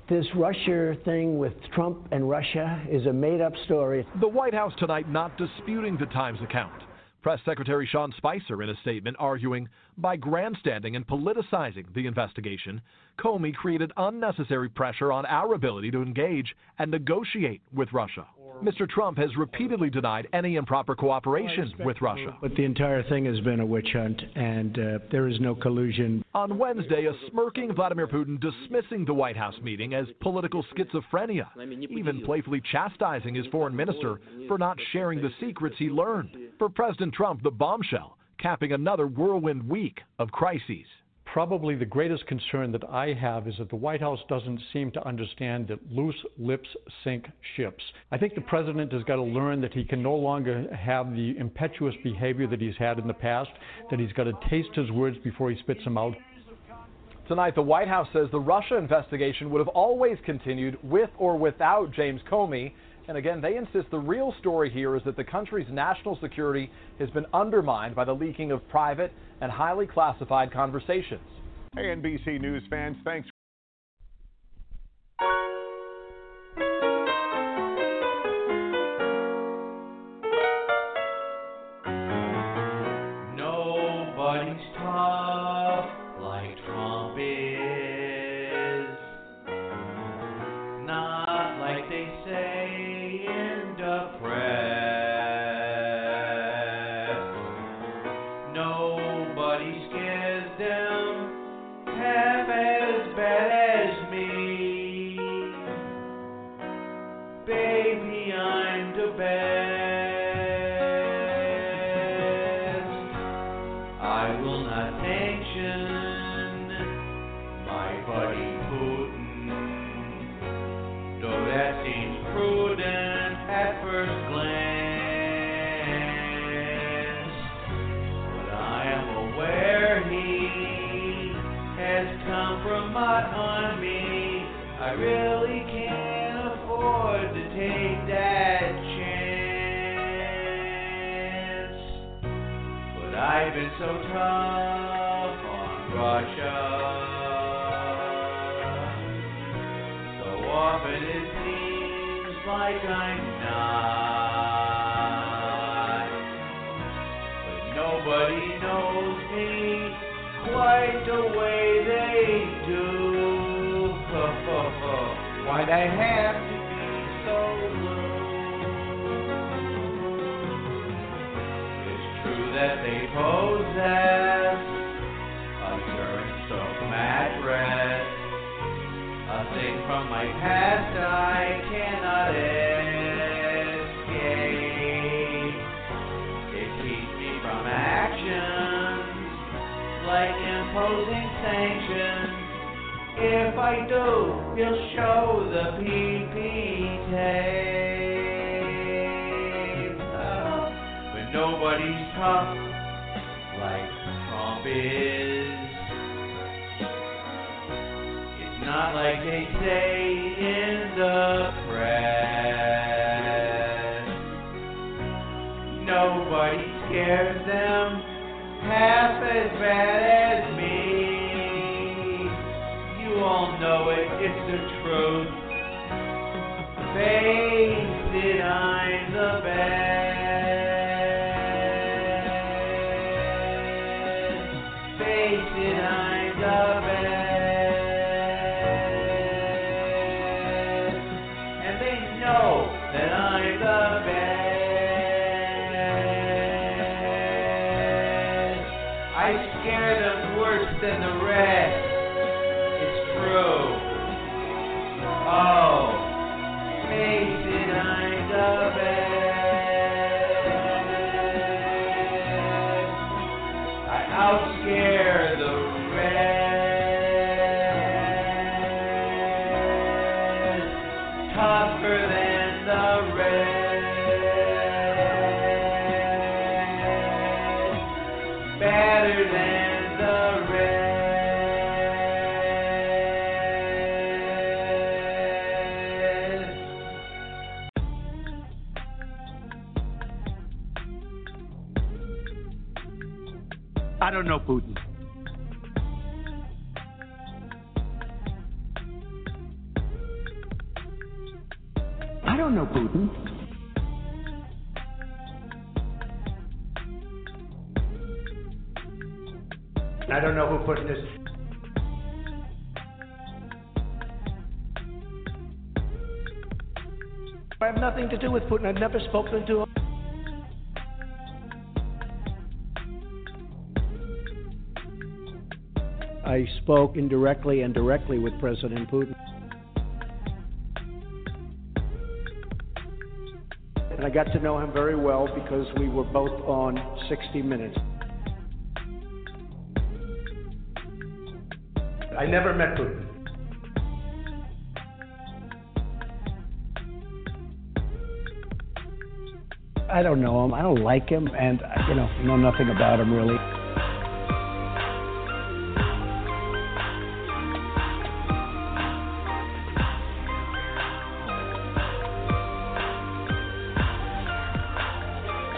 this Russia thing with Trump and Russia is a made up story. The White House tonight not disputing the Times account. Press Secretary Sean Spicer in a statement arguing by grandstanding and politicizing the investigation, Comey created unnecessary pressure on our ability to engage and negotiate with Russia. Mr. Trump has repeatedly denied any improper cooperation with Russia. But the entire thing has been a witch hunt, and uh, there is no collusion. On Wednesday, a smirking Vladimir Putin dismissing the White House meeting as political schizophrenia, even playfully chastising his foreign minister for not sharing the secrets he learned. For President Trump, the bombshell capping another whirlwind week of crises. Probably the greatest concern that I have is that the White House doesn't seem to understand that loose lips sink ships. I think the president has got to learn that he can no longer have the impetuous behavior that he's had in the past, that he's got to taste his words before he spits them out. Tonight, the White House says the Russia investigation would have always continued with or without James Comey. And again, they insist the real story here is that the country's national security has been undermined by the leaking of private and highly classified conversations. Hey, NBC News fans, thanks. I've been so tough on Russia. So often it seems like I'm not. But nobody knows me quite the way they do. Why'd I have past I cannot escape. It keeps me from actions like imposing sanctions. If I do, you'll show the PP tape. Oh, but nobody's tough like Trump is. Not like they say in the press. Nobody scares them half as bad as me. You all know it, it's the truth. Face it, I'm the best. I don't know Putin. I don't know Putin. I don't know who Putin is. I have nothing to do with Putin. I've never spoken to him. I spoke indirectly and directly with President Putin. And I got to know him very well because we were both on 60 Minutes. I never met Putin. I don't know him. I don't like him, and you know, know nothing about him really.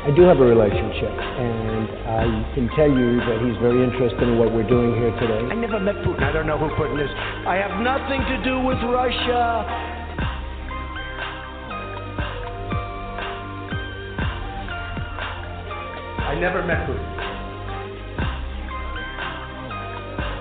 I do have a relationship, and I can tell you that he's very interested in what we're doing here today. I never met Putin. I don't know who Putin is. I have nothing to do with Russia. I never met Putin.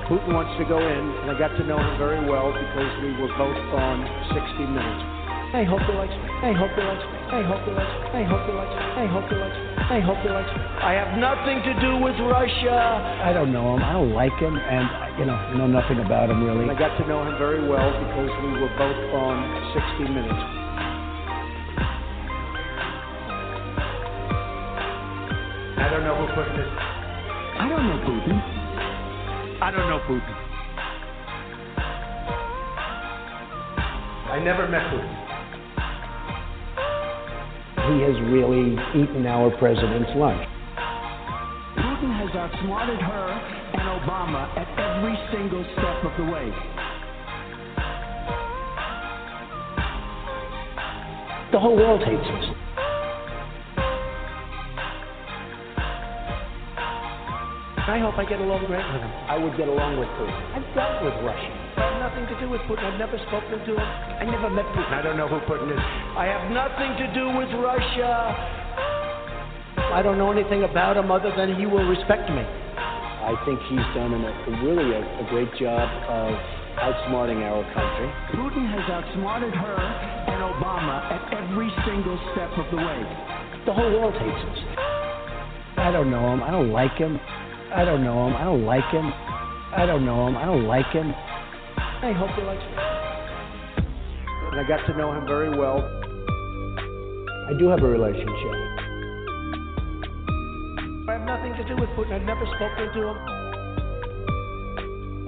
Putin wants to go in, and I got to know him very well because we were both on 60 Minutes. I hope he likes me. I hope he likes me. I hope he likes me. I hope he likes me. I hope he likes me. I hope he likes me. I have nothing to do with Russia. I don't know him. I don't like him, and uh, you know, know nothing about him really. I got to know him very well because we were both on 60 Minutes. I don't know who Putin is. I don't know Putin. I don't know Putin. I never met Putin. He has really eaten our president's lunch. Putin has outsmarted her and Obama at every single step of the way. The whole world hates us. I hope I get along great with him. I would get along with Putin. I've dealt with Russia. I have nothing to do with Putin. I've never spoken to him. I never met Putin. I don't know who Putin is. I have nothing to do with Russia. I don't know anything about him other than he will respect me. I think he's done an, a, really a, a great job of outsmarting our country. Putin has outsmarted her and Obama at every single step of the way. The whole world hates us. I don't know him. I don't like him. I don't know him. I don't like him. I don't know him. I don't like him. I hope he likes me. And I got to know him very well. I do have a relationship. I have nothing to do with Putin. I've never spoken to him.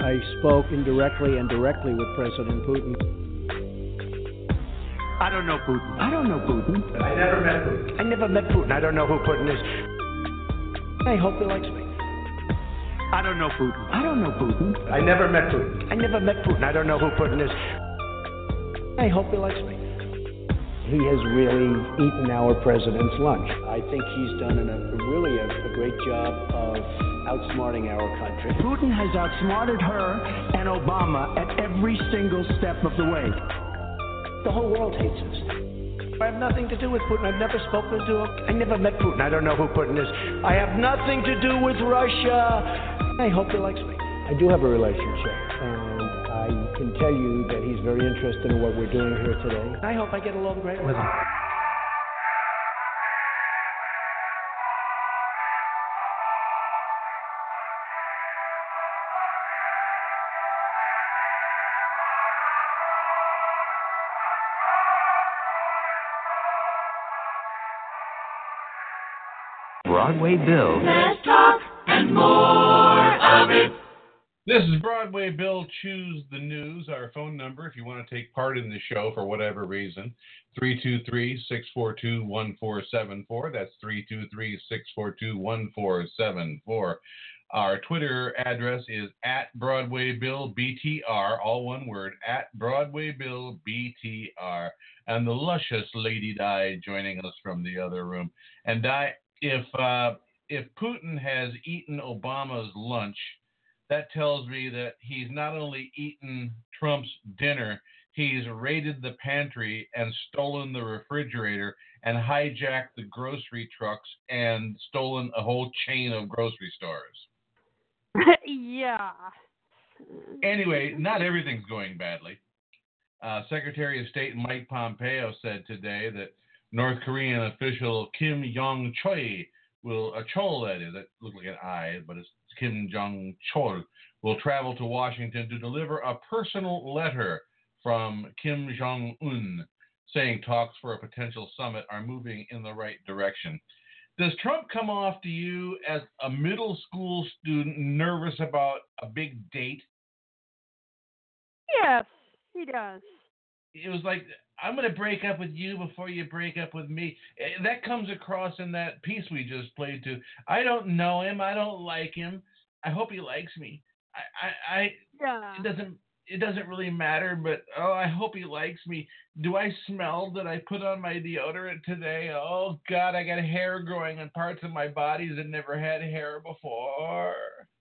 I spoke indirectly and directly with President Putin. I don't know Putin. I don't know Putin. I never met Putin. I never met Putin. I don't know who Putin is. I hope he likes me. I don't know Putin. I don't know Putin. I never met Putin. I never met Putin. I don't know who Putin is. I hope he likes me. He has really eaten our president's lunch. I think he's done an, a really a, a great job of outsmarting our country. Putin has outsmarted her and Obama at every single step of the way. The whole world hates us. I have nothing to do with Putin. I've never spoken to him. I never met Putin. I don't know who Putin is. I have nothing to do with Russia. I hope he likes me. I do have a relationship, and I can tell you that he's very interested in what we're doing here today. I hope I get along great with him. Broadway Bill. Let's talk and more This is Broadway Bill Choose the News. Our phone number, if you want to take part in the show for whatever reason, 323 642 1474. That's 323 642 1474. Our Twitter address is at Broadway Bill BTR, all one word, at Broadway Bill BTR. And the luscious Lady Di joining us from the other room. And Di, if uh, if Putin has eaten Obama's lunch, that tells me that he's not only eaten Trump's dinner, he's raided the pantry and stolen the refrigerator and hijacked the grocery trucks and stolen a whole chain of grocery stores. [LAUGHS] yeah. Anyway, not everything's going badly. Uh, Secretary of State Mike Pompeo said today that North Korean official Kim Jong Choi will a Chol that is that looks like an I, but it's Kim Jong Chol will travel to Washington to deliver a personal letter from Kim Jong Un, saying talks for a potential summit are moving in the right direction. Does Trump come off to you as a middle school student nervous about a big date? Yes, he does. It was like I'm going to break up with you before you break up with me. Eh, That comes across in that piece we just played to. I don't know him. I don't like him. I hope he likes me. I, I, I Yeah. it doesn't it doesn't really matter, but oh, I hope he likes me. Do I smell that I put on my deodorant today? Oh God, I got hair growing on parts of my body that never had hair before. [LAUGHS]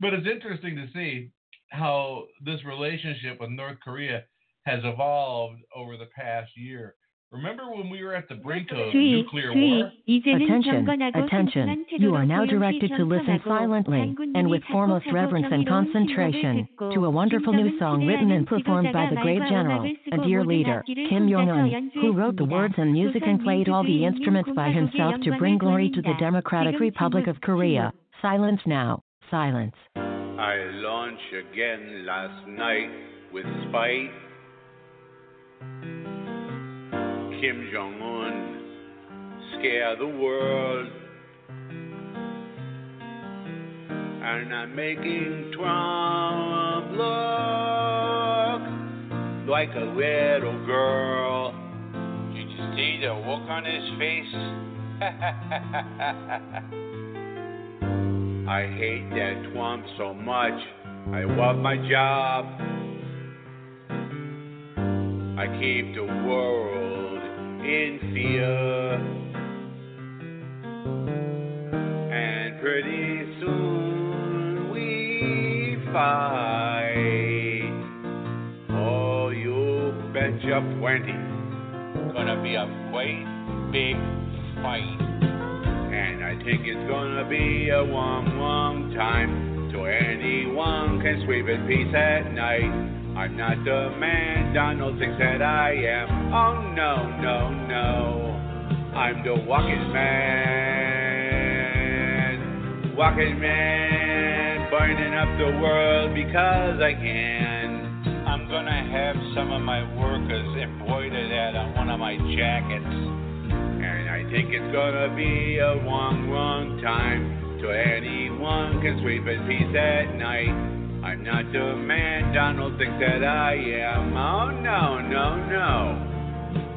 but it's interesting to see how this relationship with North Korea has evolved over the past year. Remember when we were at the brink of nuclear war? Attention, attention. You are now directed to listen silently and with foremost reverence and concentration to a wonderful new song written and performed by the great general, a dear leader, Kim Jong un, who wrote the words and music and played all the instruments by himself to bring glory to the Democratic Republic of Korea. Silence now, silence. I launched again last night with spite Kim Jong un scare the world. and I'm making Trump look like a little girl. Did you see the look on his face? [LAUGHS] I hate that Trump so much. I love my job. I keep the world in fear. And pretty soon we fight. Oh, you bet betcha plenty. Gonna be a great big fight. And I think it's gonna be a long, long time till anyone can sleep in peace at night. I'm not the man Donald thinks that I am. Oh no, no, no. I'm the walking man. Walking man, burning up the world because I can. I'm gonna have some of my workers embroider that on one of my jackets. And I think it's gonna be a long, long time till anyone can sleep in peace at night. I'm not the man Donald thinks that I am. Oh no, no, no.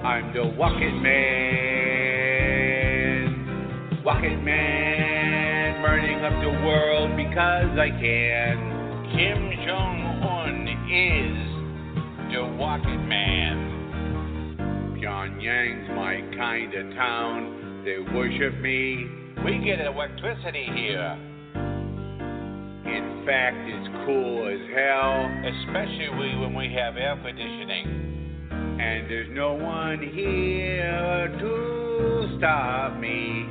I'm the walking man. Walking man, burning up the world because I can. Kim Jong Un is the walking man. Pyongyang's my kind of town. They worship me. We get electricity here. Fact, it's cool as hell, especially we, when we have air conditioning. And there's no one here to stop me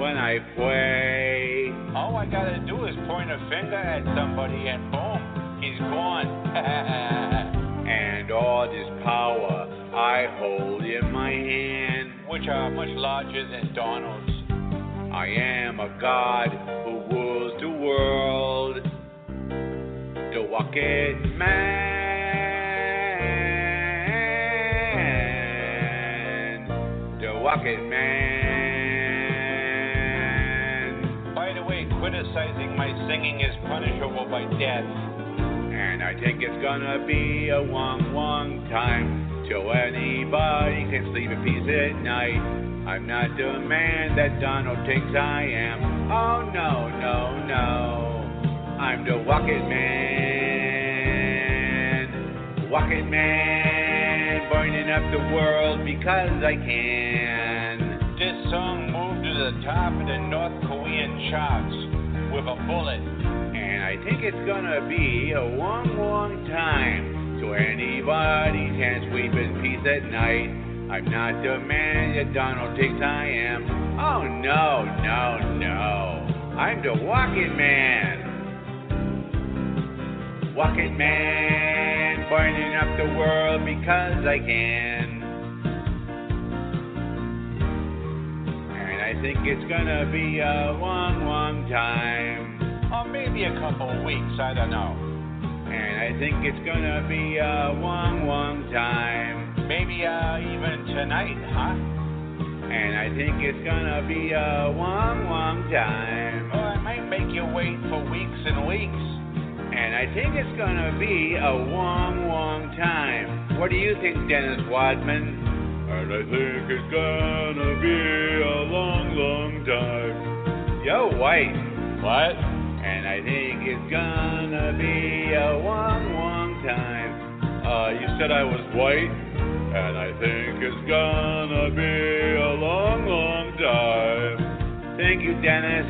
when I play. All I gotta do is point a finger at somebody and boom, he's gone. [LAUGHS] and all this power I hold in my hand, which are much larger than Donald's. I am a god rules the world. The walking man. The walking man. By the way, criticizing my singing is punishable by death. And I think it's gonna be a long, long time till anybody can sleep in peace at night. I'm not the man that Donald thinks I am. Oh no, no, no. I'm the walking man. Walking man, burning up the world because I can. This song moved to the top of the North Korean charts with a bullet. And I think it's gonna be a long, long time till anybody can sleep in peace at night. I'm not the man that Donald thinks I am. Oh no, no, no. I'm the walking man. Walking man, burning up the world because I can. And I think it's gonna be a long, long time. Or maybe a couple of weeks, I don't know. And I think it's gonna be a long, long time. Maybe uh, even tonight, huh? And I think it's gonna be a long, long time. Or I might make you wait for weeks and weeks. And I think it's gonna be a long, long time. What do you think, Dennis Wadman? And I think it's gonna be a long, long time. Yo, White. What? And I think it's gonna be a long, long time. Uh, you said I was white? And I think it's gonna be a long, long time. Thank you, Dennis.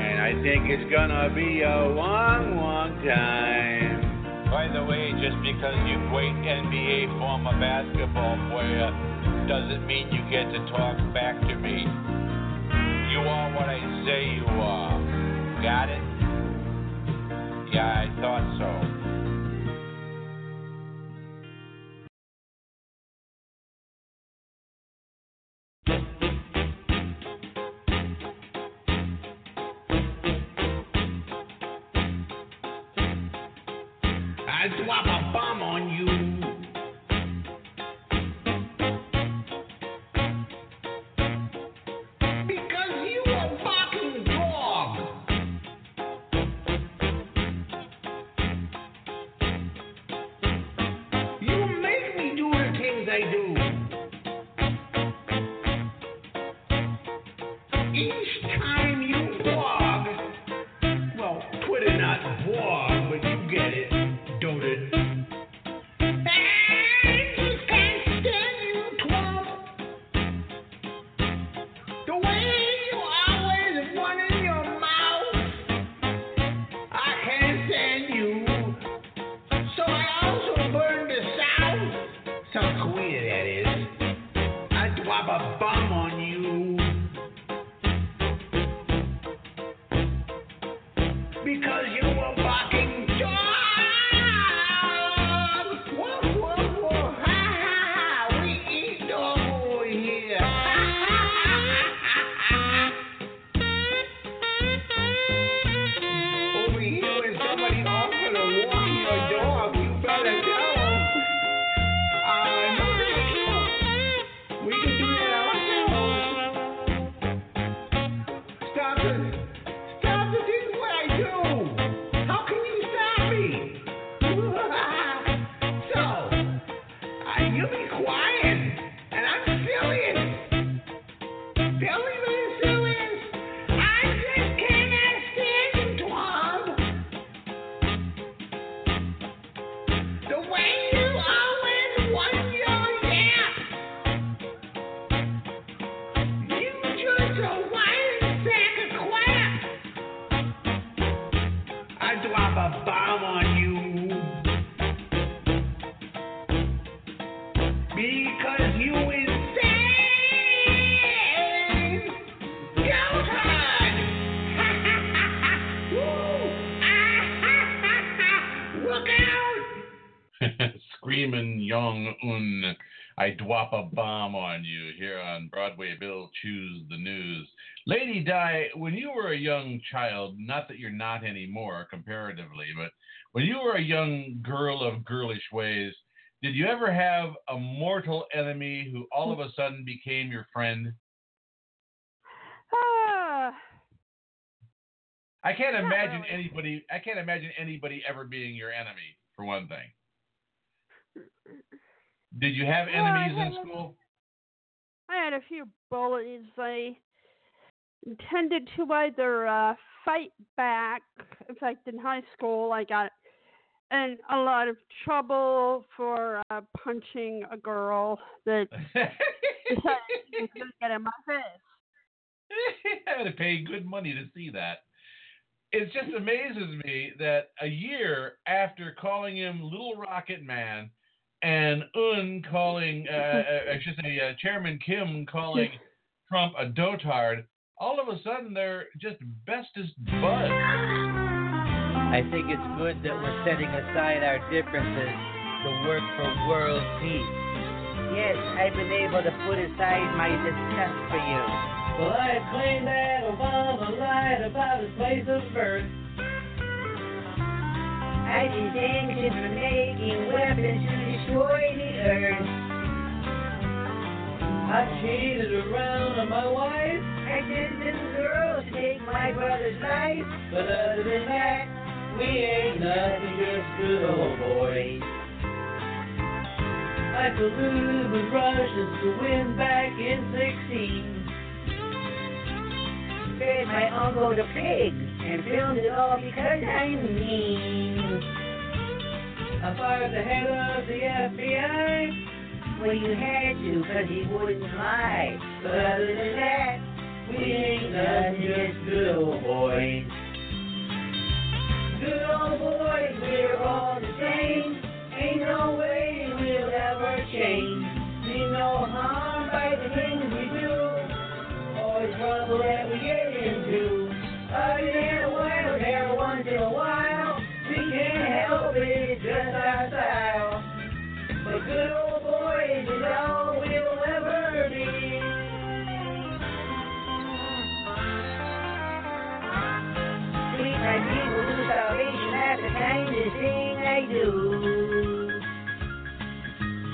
And I think it's gonna be a long, long time. By the way, just because you great NBA former basketball player doesn't mean you get to talk back to me. You are what I say you are. Got it? Yeah, I thought so. I drop a bomb on you. Child, not that you're not anymore comparatively, but when you were a young girl of girlish ways, did you ever have a mortal enemy who all of a sudden became your friend? Ah, I can't imagine really. anybody. I can't imagine anybody ever being your enemy. For one thing, did you have Well, enemies in school? I had a few bullies. I intended to either uh, fight back. In fact, in high school, I got in a lot of trouble for uh, punching a girl that decided she was going to get in my face. [LAUGHS] I had to pay good money to see that. It just amazes me that a year after calling him Little Rocket Man and Un calling, uh, uh, I should say, uh, Chairman Kim calling [LAUGHS] Trump a dotard, all of a sudden they're just bestest buds. I think it's good that we're setting aside our differences to work for world peace. Yes, I've been able to put aside my disgust for you. Well, I claim that Obama lied about his place of birth. I disdain him for making weapons to destroy the earth. I cheated around on my wife, I sent little girls to take my brother's life. but other than that, we ain't nothing, just good old boys. I colluded with Russians to win back in 16. Fed my uncle the pigs and filmed it all because I'm mean. I fired the head of the FBI, Well, you had to, to, 'cause he wouldn't lie. but other than that, we ain't nothing, just good old boys. Good old boys, we're all the same. Ain't no way we'll ever change. Mean no harm by the things we do, or the trouble that we get into. Than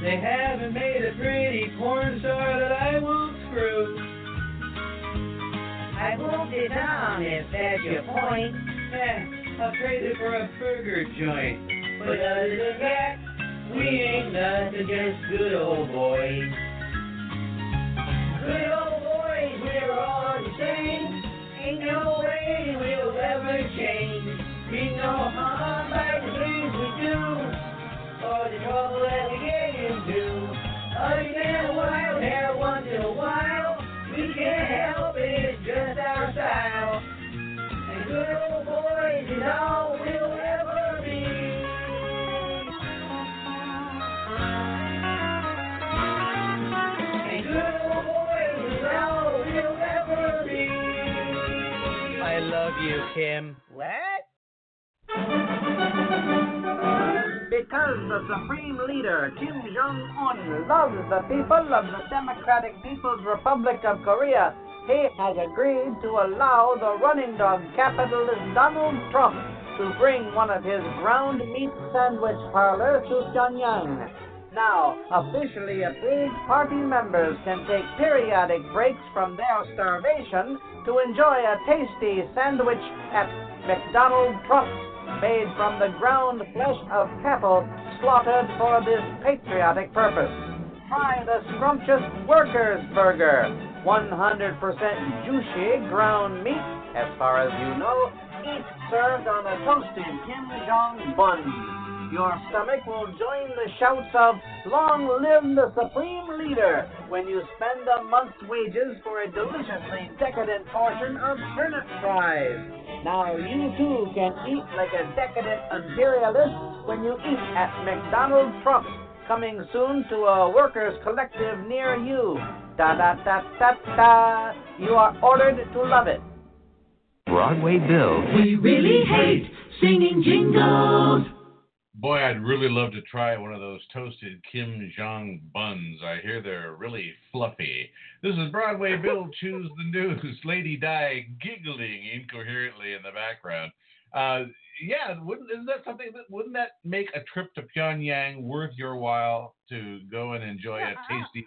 They haven't made a pretty porn star that I won't screw. I won't sit down if that's your point. Yeah, I'll trade it for a burger joint. But other than that, we ain't nothing, just good old boys. Good old boys, we're all the same. Ain't no way we'll ever change. Mean no harm by the things we do, or the trouble that we get. we'll ever be. I love you, Kim. What? Because the Supreme Leader Kim Jong Un loves the people of the Democratic People's Republic of Korea he has agreed to allow the running dog capitalist Donald Trump to bring one of his ground meat sandwich parlors to Pyongyang. Now, officially approved party members can take periodic breaks from their starvation to enjoy a tasty sandwich at McDonald Trump's made from the ground flesh of cattle slaughtered for this patriotic purpose. Try the scrumptious Workers Burger, 100% juicy ground meat, as far as you know, each served on a toasted Kim Jong bun. Your stomach will join the shouts of Long live the Supreme Leader when you spend a month's wages for a deliciously decadent portion of turnip fries. Now you too can eat like a decadent imperialist when you eat at McDonald's Trump, coming soon to a workers' collective near you. Da da da da da. You are ordered to love it. Broadway Bill. We really hate singing jingles. Boy, I'd really love to try one of those toasted Kim Jong buns. I hear they're really fluffy. This is Broadway Bill [LAUGHS] Choose the News. Lady Di giggling incoherently in the background. Uh, yeah, wouldn't isn't that something that wouldn't that make a trip to Pyongyang worth your while to go and enjoy a tasty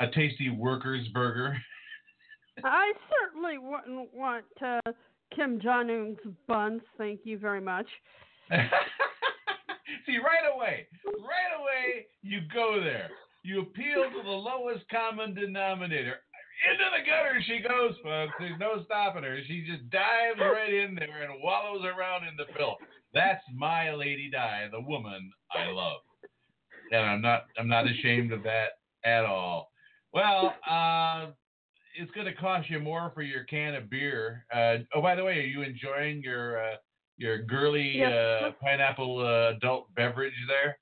a tasty workers burger? I certainly wouldn't want uh, Kim Jong Un's buns. Thank you very much. [LAUGHS] See, right away, right away, you go there. You appeal to the lowest common denominator. Into the gutter she goes, folks. There's no stopping her. She just dives right in there and wallows around in the filth. That's my Lady Di, the woman I love, and I'm not I'm not ashamed of that at all. Well, uh, it's going to cost you more for your can of beer. Uh, oh, by the way, are you enjoying your uh, your girly Yes. uh, pineapple uh, adult beverage there?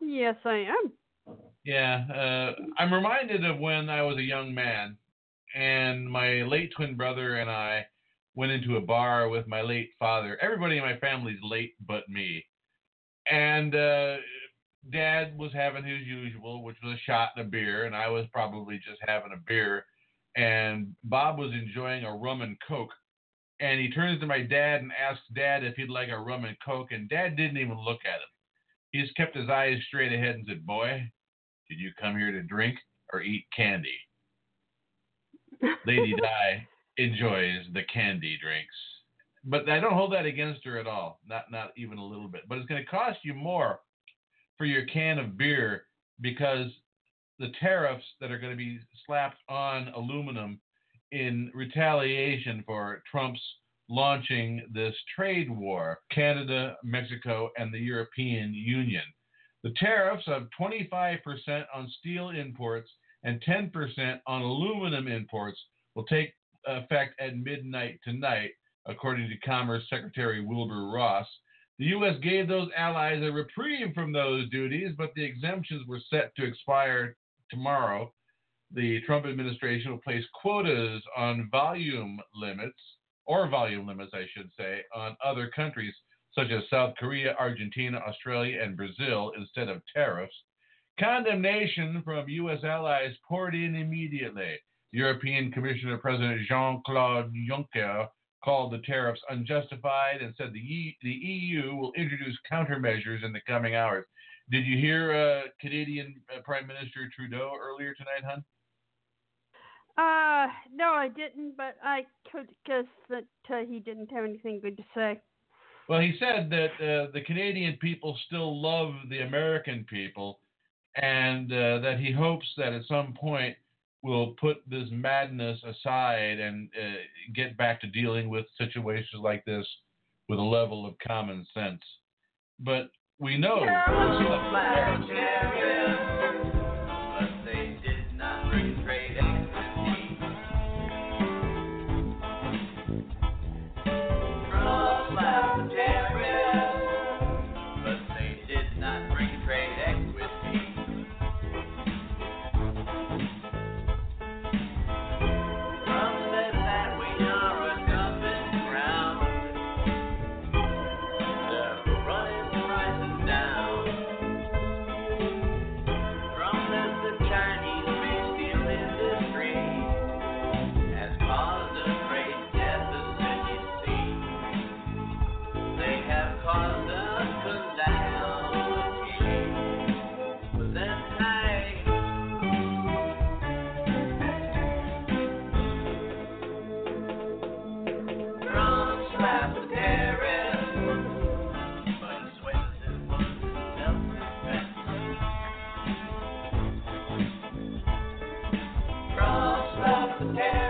Yes, I am. Yeah, uh, I'm reminded of when I was a young man, and my late twin brother and I went into a bar with my late father. Everybody in my family's late but me, and uh, Dad was having his usual, which was a shot and a beer, and I was probably just having a beer, and Bob was enjoying a rum and coke. And he turns to my dad and asks Dad if he'd like a rum and coke, and Dad didn't even look at him. He just kept his eyes straight ahead and said, Boy, did you come here to drink or eat candy? [LAUGHS] Lady Di enjoys the candy drinks. But I don't hold that against her at all. Not not even a little bit. But it's gonna cost you more for your can of beer because the tariffs that are going to be slapped on aluminum in retaliation for Trump's launching this trade war, Canada, Mexico, and the European Union. The tariffs of 25% on steel imports and 10% on aluminum imports will take effect at midnight tonight, according to Commerce Secretary Wilbur Ross. The U.S. gave those allies a reprieve from those duties, but the exemptions were set to expire tomorrow. The Trump administration will place quotas on volume limits, or volume limits, I should say, on other countries such as South Korea, Argentina, Australia, and Brazil instead of tariffs. Condemnation from U.S. allies poured in immediately. European Commissioner President Jean Claude Juncker called the tariffs unjustified and said the, e- the EU will introduce countermeasures in the coming hours. Did you hear uh, Canadian uh, Prime Minister Trudeau earlier tonight, hon? Uh, no, I didn't, but I could guess that uh, he didn't have anything good to say. Well, he said that uh, the Canadian people still love the American people, and uh, that he hopes that at some point we'll put this madness aside and uh, get back to dealing with situations like this with a level of common sense. But we know. Yeah.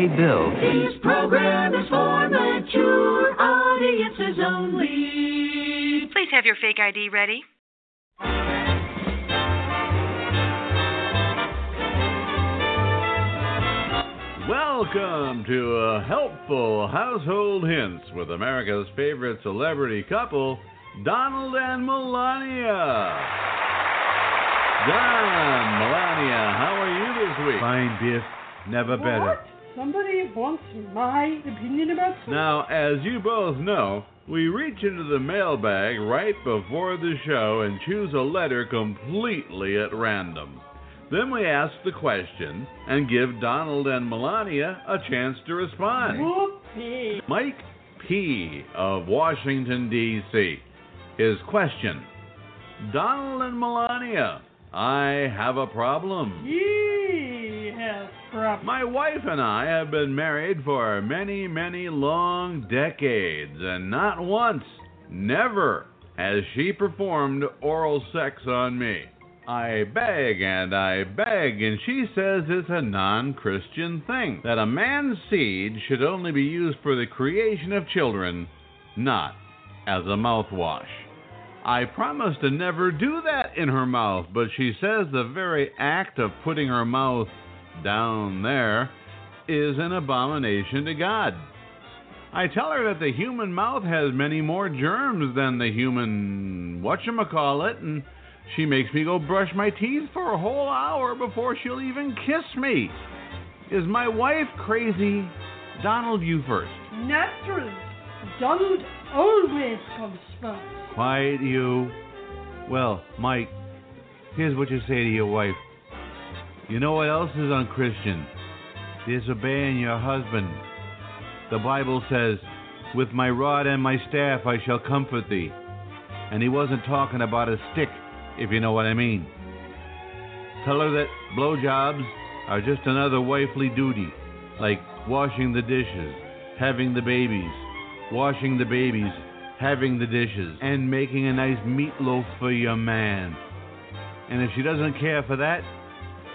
Broadway Bill. This program is for mature audiences only. Please have your fake ID ready. Welcome to a helpful household hints with America's favorite celebrity couple, Donald and Melania. Don, Melania, how are you this week? Fine, Biff. Never better. What? Somebody wants my opinion about something? Now, as you both know, we reach into the mailbag right before the show and choose a letter completely at random. Then we ask the question and give Donald and Melania a chance to respond. Whoopee. Mike P. of Washington, D.C. His question Donald and Melania, I have a problem. My wife and I have been married for many, many long decades, and not once, never, has she performed oral sex on me. I beg and I beg, and she says it's a non Christian thing, that a man's seed should only be used for the creation of children, not as a mouthwash. I promise to never do that in her mouth, but she says the very act of putting her mouth down there is an abomination to God. I tell her that the human mouth has many more germs than the human whatchamacallit, and she makes me go brush my teeth for a whole hour before she'll even kiss me. Is my wife crazy? Donald, you first. Naturally. Donald always comes first. Quiet, you. Well, Mike, here's what you say to your wife. You know what else is unchristian? Disobeying your husband. The Bible says, With my rod and my staff I shall comfort thee. And he wasn't talking about a stick, if you know what I mean. Tell her that blowjobs are just another wifely duty, like washing the dishes, having the babies, washing the babies, having the dishes, and making a nice meatloaf for your man. And if she doesn't care for that,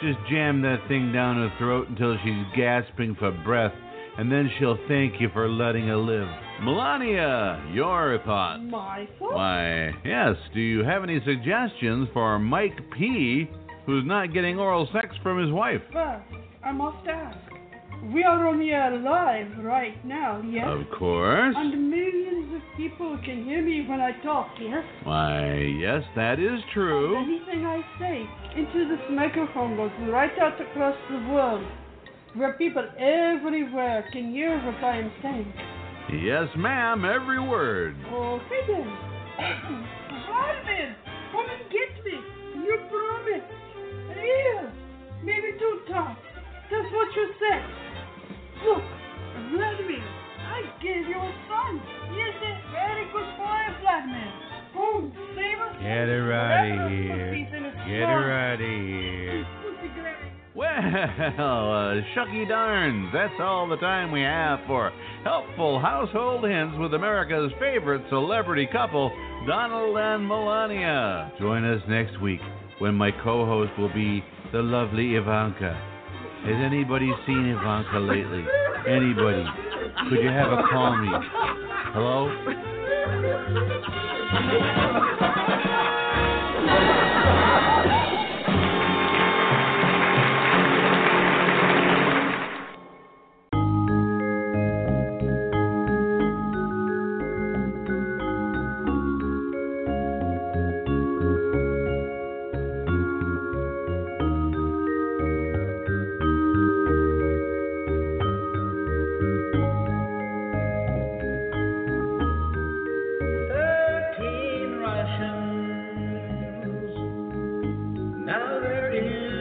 just jam that thing down her throat until she's gasping for breath, and then she'll thank you for letting her live. Melania, your thoughts? My fault? Why, yes. Do you have any suggestions for Mike P., who's not getting oral sex from his wife? First, I must ask. We are on the air live right now, yes? Of course. And millions of people can hear me when I talk, yes? Why, yes, that is true. Anything I say into this microphone goes right out across the world, where people everywhere can hear what I am saying. Yes, ma'am, every word. Okay then. [COUGHS] Alvin, come and get me. You promised. Here, maybe two times. That's what you said. Look, Vladimir, I gave you a son. He is a very good boy, Vladimir. Boom, save us. Get her out of here. Get her out of here. Well, uh, shucky darns, that's all the time we have for helpful household hints with America's favorite celebrity couple, Donald and Melania. Join us next week when my co host will be the lovely Ivanka. Has anybody seen Ivanka lately? Anybody? Could you have her call me? Hello? Now they're in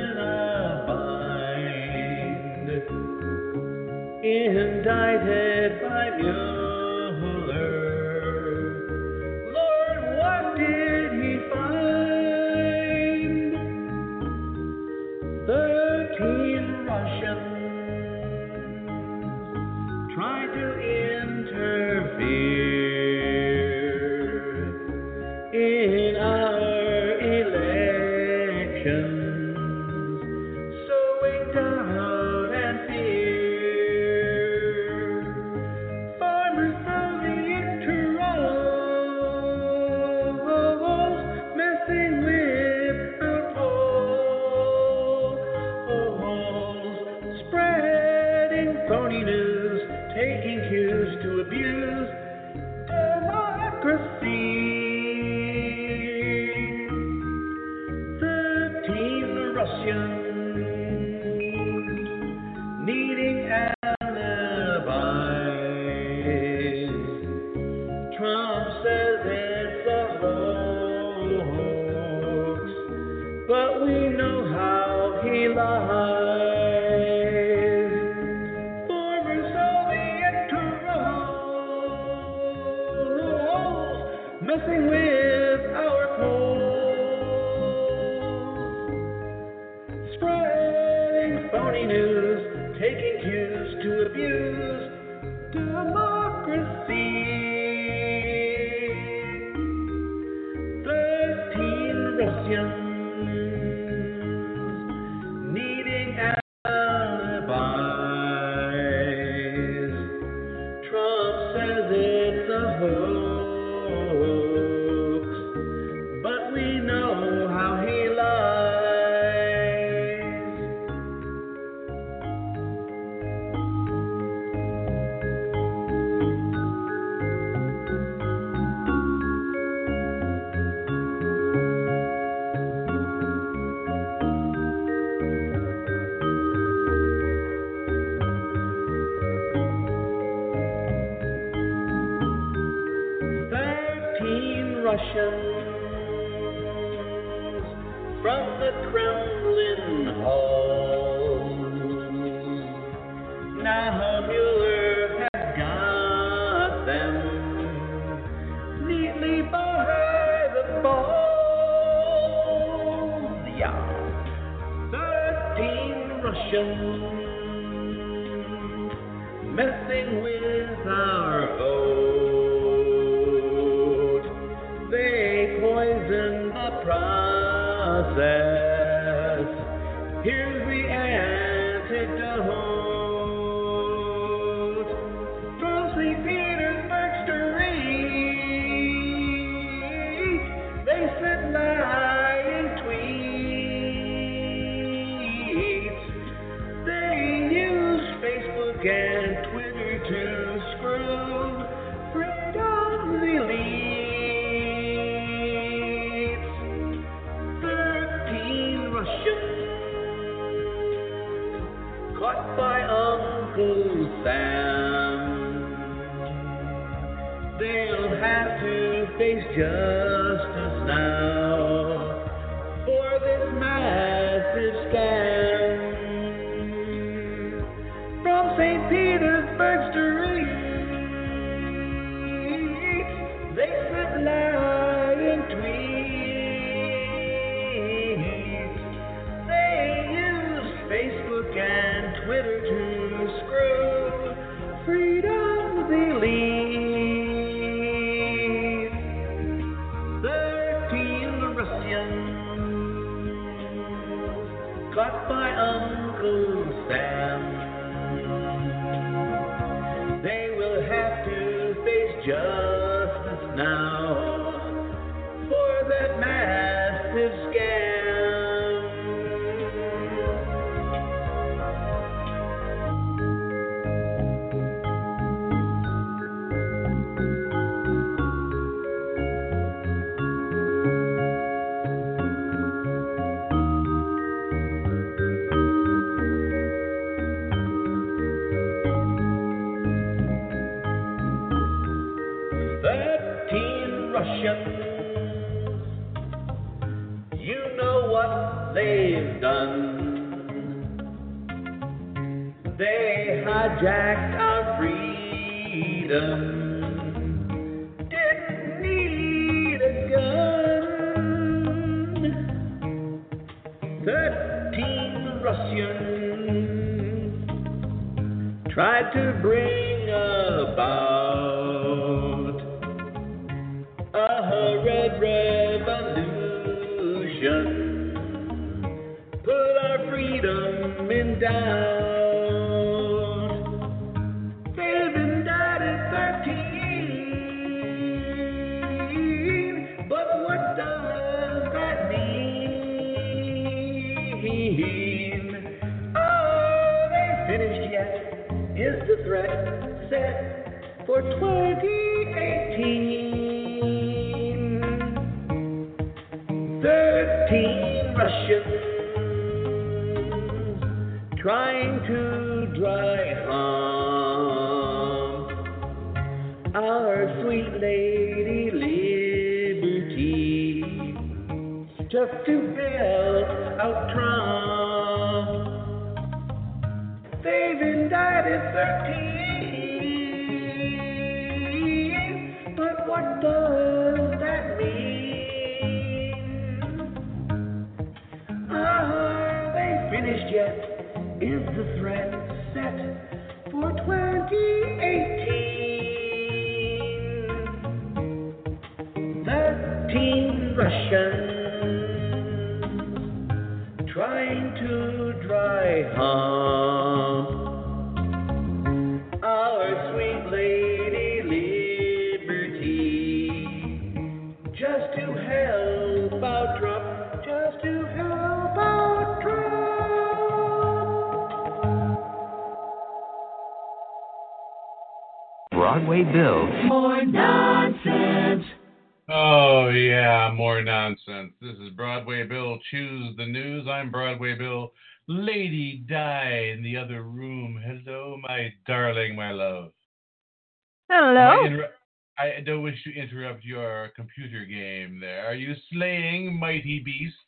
your computer game there. Are you slaying mighty beasts?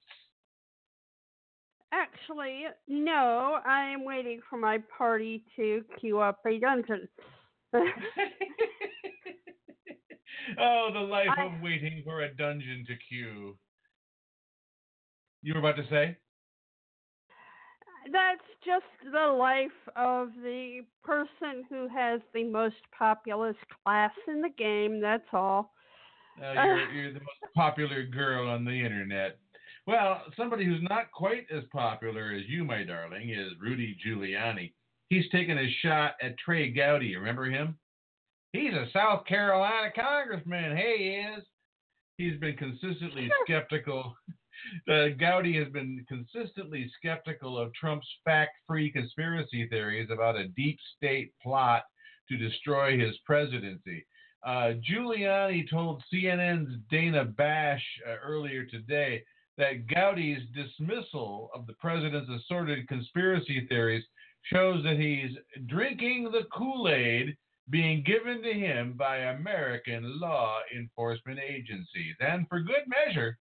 Actually, no. I am waiting for my party to queue up a dungeon. [LAUGHS] Oh, the life I- of waiting for a dungeon to queue. You were about to say? That's just the life of the person who has the most populous class in the game. That's all. Uh, [LAUGHS] you're, you're the most popular girl on the internet. Well, somebody who's not quite as popular as you, my darling, is Rudy Giuliani. He's taken a shot at Trey Gowdy. Remember him? He's a South Carolina congressman. Hey, he is. He's been consistently [LAUGHS] skeptical. Uh, Gowdy has been consistently skeptical of Trump's fact free conspiracy theories about a deep state plot to destroy his presidency. Uh, Giuliani told CNN's Dana Bash uh, earlier today that Gowdy's dismissal of the president's assorted conspiracy theories shows that he's drinking the Kool Aid being given to him by American law enforcement agencies. And for good measure,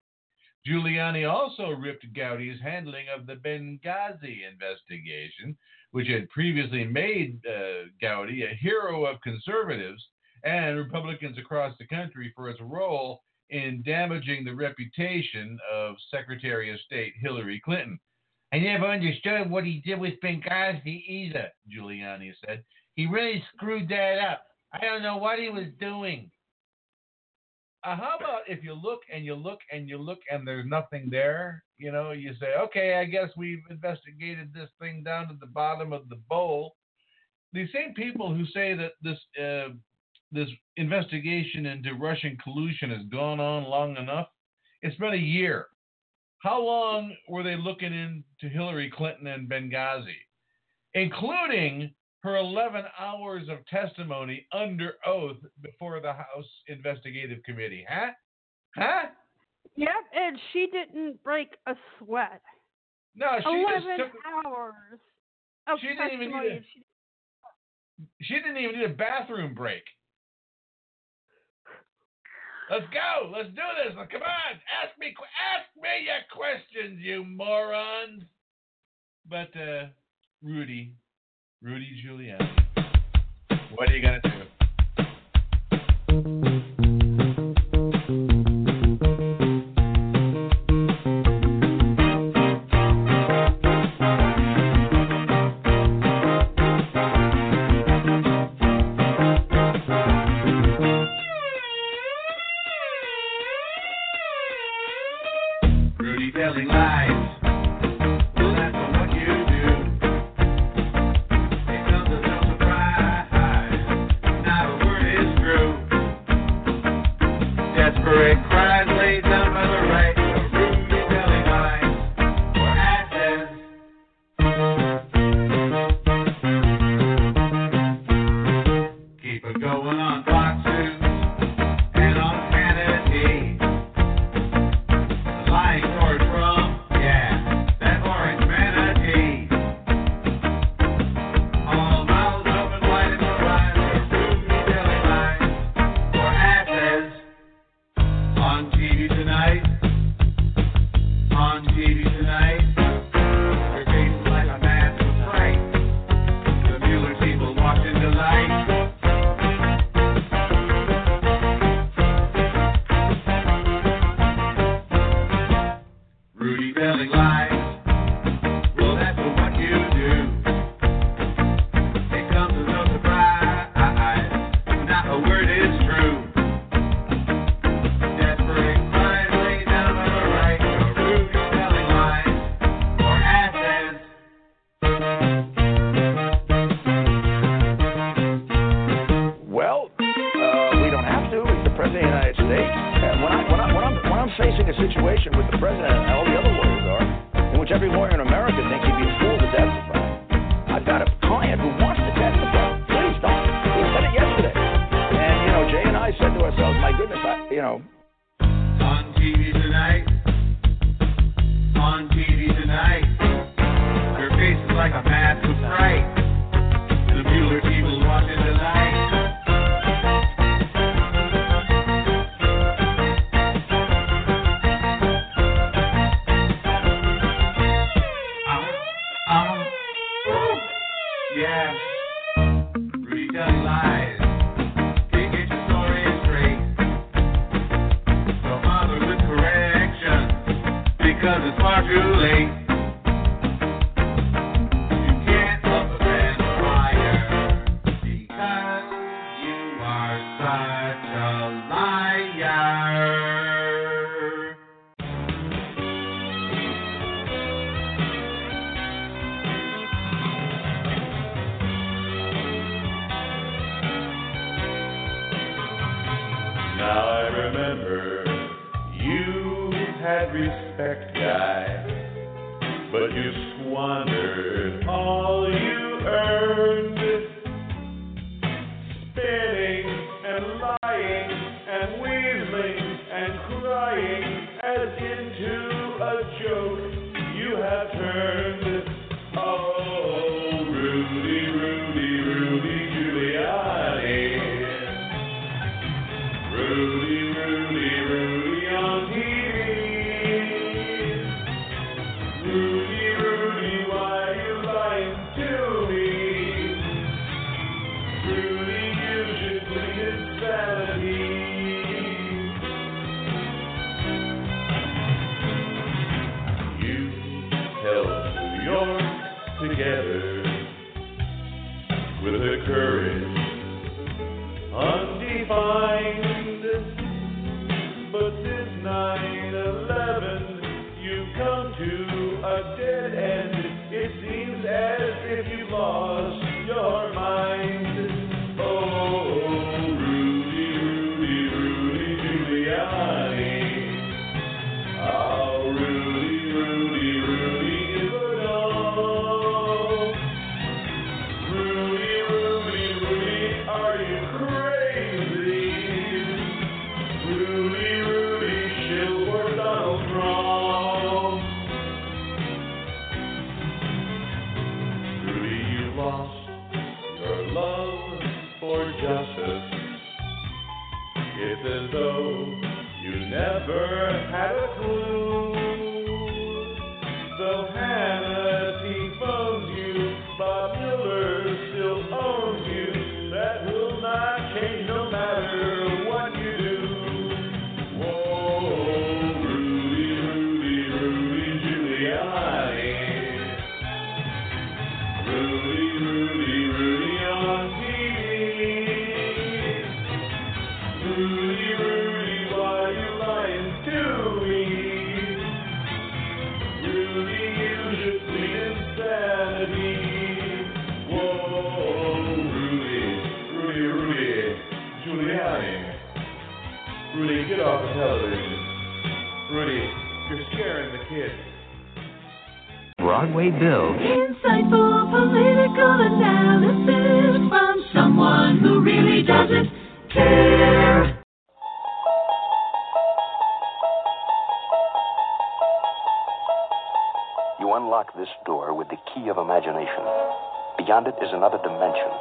Giuliani also ripped Gowdy's handling of the Benghazi investigation, which had previously made uh, Gowdy a hero of conservatives and Republicans across the country for its role in damaging the reputation of Secretary of State Hillary Clinton. I never understood what he did with Benghazi either, Giuliani said. He really screwed that up. I don't know what he was doing. Uh, how about if you look and you look and you look and there's nothing there? You know, you say, okay, I guess we've investigated this thing down to the bottom of the bowl. These same people who say that this uh, this investigation into Russian collusion has gone on long enough. It's been a year. How long were they looking into Hillary Clinton and Benghazi, including her 11 hours of testimony under oath before the House Investigative Committee? Huh? Huh? Yep, and she didn't break a sweat. No, she 11 just took, hours. she didn't even need a, she didn't even need a bathroom break. Let's go. Let's do this. Come on. Ask me. Ask me your questions, you morons. But uh, Rudy, Rudy Giuliani, what are you gonna do? As though you never had a clue. Broadway Bill Insightful political analysis from someone who really doesn't care. You unlock this door with the key of imagination. Beyond it is another dimension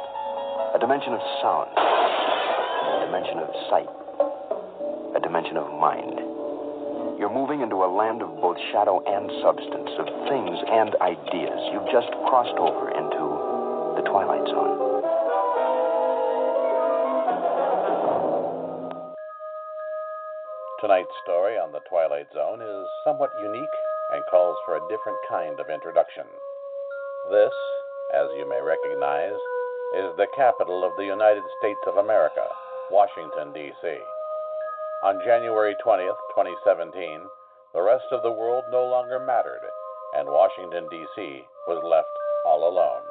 a dimension of sound, a dimension of sight, a dimension of mind. You're moving into a land of both shadow and substance, of things and ideas. You've just crossed over into the Twilight Zone. Tonight's story on the Twilight Zone is somewhat unique and calls for a different kind of introduction. This, as you may recognize, is the capital of the United States of America, Washington, D.C. On January 20th, 2017, the rest of the world no longer mattered, and Washington, D.C. was left all alone.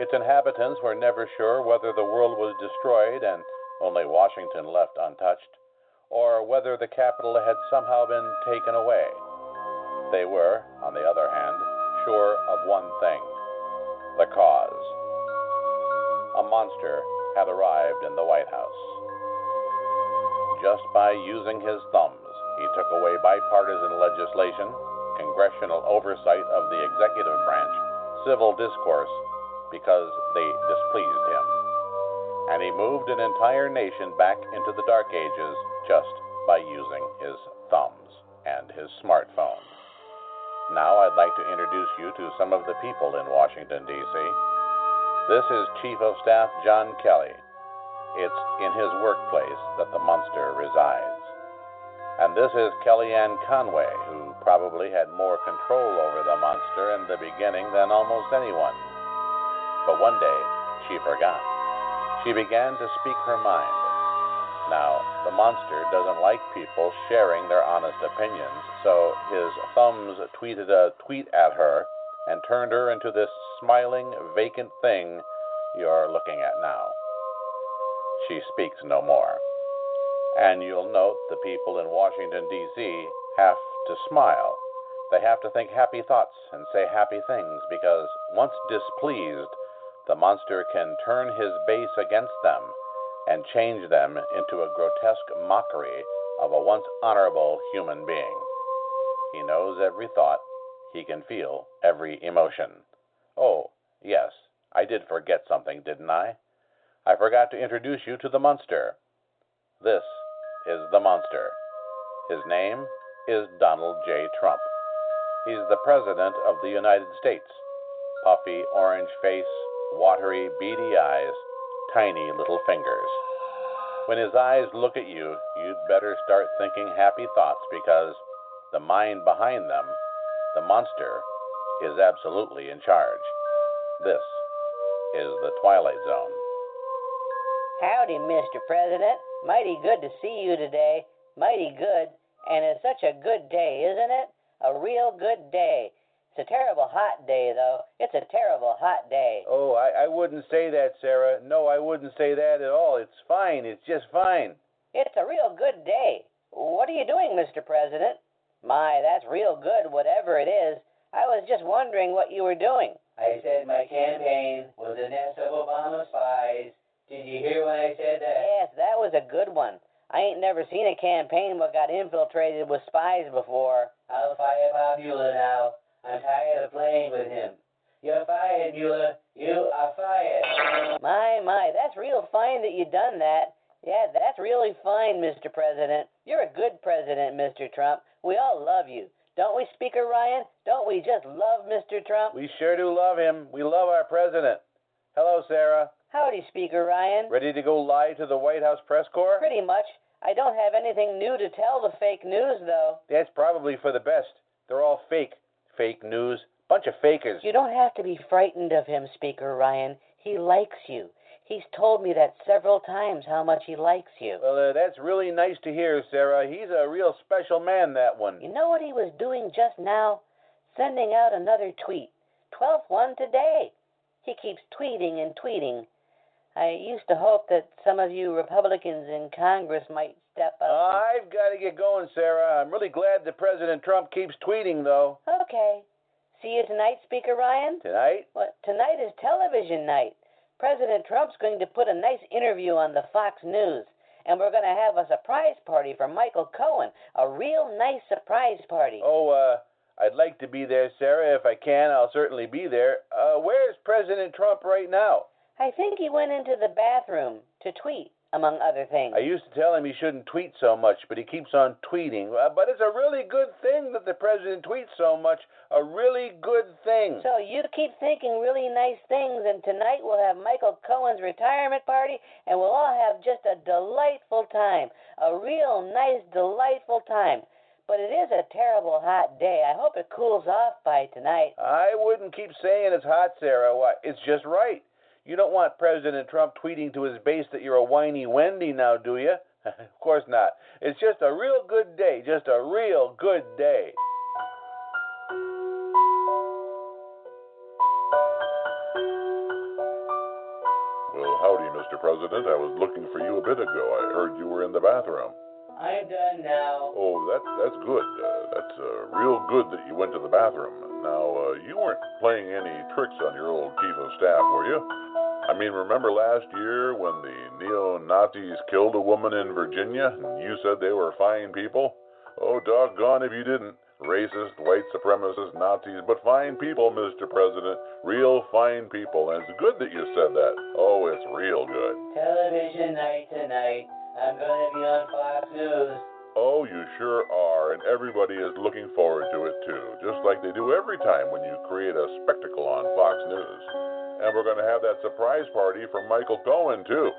Its inhabitants were never sure whether the world was destroyed and only Washington left untouched, or whether the capital had somehow been taken away. They were, on the other hand, sure of one thing the cause. A monster had arrived in the White House. Just by using his thumbs, he took away bipartisan legislation, congressional oversight of the executive branch, civil discourse, because they displeased him. And he moved an entire nation back into the Dark Ages just by using his thumbs and his smartphone. Now I'd like to introduce you to some of the people in Washington, D.C. This is Chief of Staff John Kelly. It's in his workplace that the monster resides. And this is Kellyanne Conway, who probably had more control over the monster in the beginning than almost anyone. But one day, she forgot. She began to speak her mind. Now, the monster doesn't like people sharing their honest opinions, so his thumbs tweeted a tweet at her and turned her into this smiling, vacant thing you're looking at now. She speaks no more. And you'll note the people in Washington, D.C. have to smile. They have to think happy thoughts and say happy things because once displeased, the monster can turn his base against them and change them into a grotesque mockery of a once honorable human being. He knows every thought, he can feel every emotion. Oh, yes, I did forget something, didn't I? I forgot to introduce you to the monster. This is the monster. His name is Donald J. Trump. He's the President of the United States. Puffy orange face, watery, beady eyes, tiny little fingers. When his eyes look at you, you'd better start thinking happy thoughts because the mind behind them, the monster, is absolutely in charge. This is the Twilight Zone. Howdy, Mr. President. Mighty good to see you today. Mighty good. And it's such a good day, isn't it? A real good day. It's a terrible hot day, though. It's a terrible hot day. Oh, I, I wouldn't say that, Sarah. No, I wouldn't say that at all. It's fine. It's just fine. It's a real good day. What are you doing, Mr. President? My, that's real good, whatever it is. I was just wondering what you were doing. I said my campaign was a nest of Obama spies. Did you hear when I said that? Yes, that was a good one. I ain't never seen a campaign what got infiltrated with spies before. I'll fire Bob Mueller now. I'm tired of playing with him. You're fired, Mueller. You are fired. My, my, that's real fine that you done that. Yeah, that's really fine, Mr. President. You're a good president, Mr. Trump. We all love you. Don't we, Speaker Ryan? Don't we just love Mr. Trump? We sure do love him. We love our president. Hello, Sarah. Howdy, Speaker Ryan. Ready to go live to the White House press corps? Pretty much. I don't have anything new to tell the fake news, though. That's probably for the best. They're all fake. Fake news. Bunch of fakers. You don't have to be frightened of him, Speaker Ryan. He likes you. He's told me that several times how much he likes you. Well, uh, that's really nice to hear, Sarah. He's a real special man, that one. You know what he was doing just now? Sending out another tweet. Twelfth one today. He keeps tweeting and tweeting. I used to hope that some of you Republicans in Congress might step up. I've got to get going, Sarah. I'm really glad that President Trump keeps tweeting, though. Okay. See you tonight, Speaker Ryan? Tonight? Well, tonight is television night. President Trump's going to put a nice interview on the Fox News. And we're going to have a surprise party for Michael Cohen. A real nice surprise party. Oh, uh, I'd like to be there, Sarah. If I can, I'll certainly be there. Uh, where's President Trump right now? I think he went into the bathroom to tweet, among other things. I used to tell him he shouldn't tweet so much, but he keeps on tweeting. Uh, but it's a really good thing that the president tweets so much. A really good thing. So you keep thinking really nice things, and tonight we'll have Michael Cohen's retirement party, and we'll all have just a delightful time. A real nice, delightful time. But it is a terrible hot day. I hope it cools off by tonight. I wouldn't keep saying it's hot, Sarah. Why, It's just right. You don't want President Trump tweeting to his base that you're a whiny Wendy now, do you? [LAUGHS] of course not. It's just a real good day. Just a real good day. Well, howdy, Mr. President. I was looking for you a bit ago. I heard you were in the bathroom. I'm done now. Oh, that's that's good. Uh, that's uh, real good that you went to the bathroom. Now, uh, you weren't playing any tricks on your old chief of staff, were you? I mean, remember last year when the neo Nazis killed a woman in Virginia and you said they were fine people? Oh, doggone if you didn't. Racist, white supremacist, Nazis, but fine people, Mr. President. Real fine people. And it's good that you said that. Oh, it's real good. Television night tonight. I'm going to be on Fox News. Oh, you sure are, and everybody is looking forward to it too, just like they do every time when you create a spectacle on Fox News. And we're going to have that surprise party for Michael Cohen too.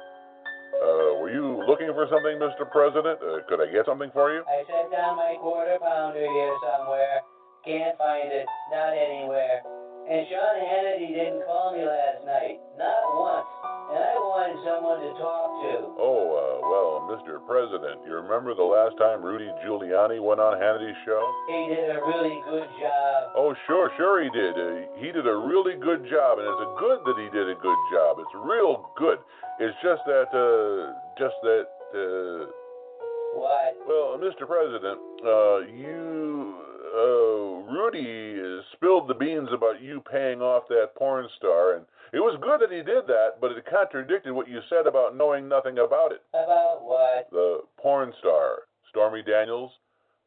Uh, were you looking for something, Mr. President? Uh, could I get something for you? I set down my quarter pounder here somewhere. Can't find it. Not anywhere. And Sean Hannity didn't call me last night. Not once. And I wanted someone to talk to. Oh, uh, well, Mr. President, you remember the last time Rudy Giuliani went on Hannity's show? He did a really good job. Oh, sure, sure he did. Uh, he did a really good job, and it's good that he did a good job. It's real good. It's just that, uh, just that, uh, What? well, Mr. President, uh, you, uh, Rudy spilled the beans about you paying off that porn star, and it was good that he did that, but it contradicted what you said about knowing nothing about it. About what? The porn star, Stormy Daniels,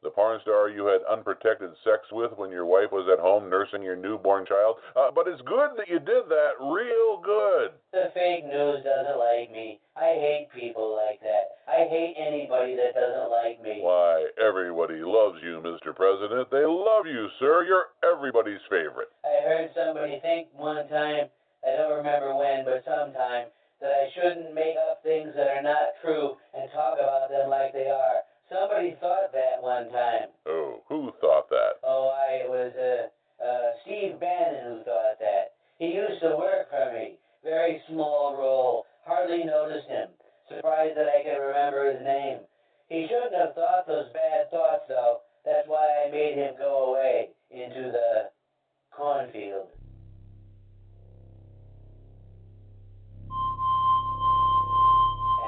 the porn star you had unprotected sex with when your wife was at home nursing your newborn child. Uh, but it's good that you did that, real good. The fake news doesn't like me. I hate people like that. I hate anybody that doesn't like me. Why, everybody loves you, Mr. President. They love you, sir. You're everybody's favorite. I heard somebody think one time, I don't remember when, but sometime, that I shouldn't make up things that are not true and talk about them like they are. Somebody thought that one time. Oh, who thought that? Oh, I it was uh, uh, Steve Bannon who thought that. He used to work for me. Very small role. Hardly noticed him. Surprised that I could remember his name. He shouldn't have thought those bad thoughts, though. That's why I made him go away into the cornfield.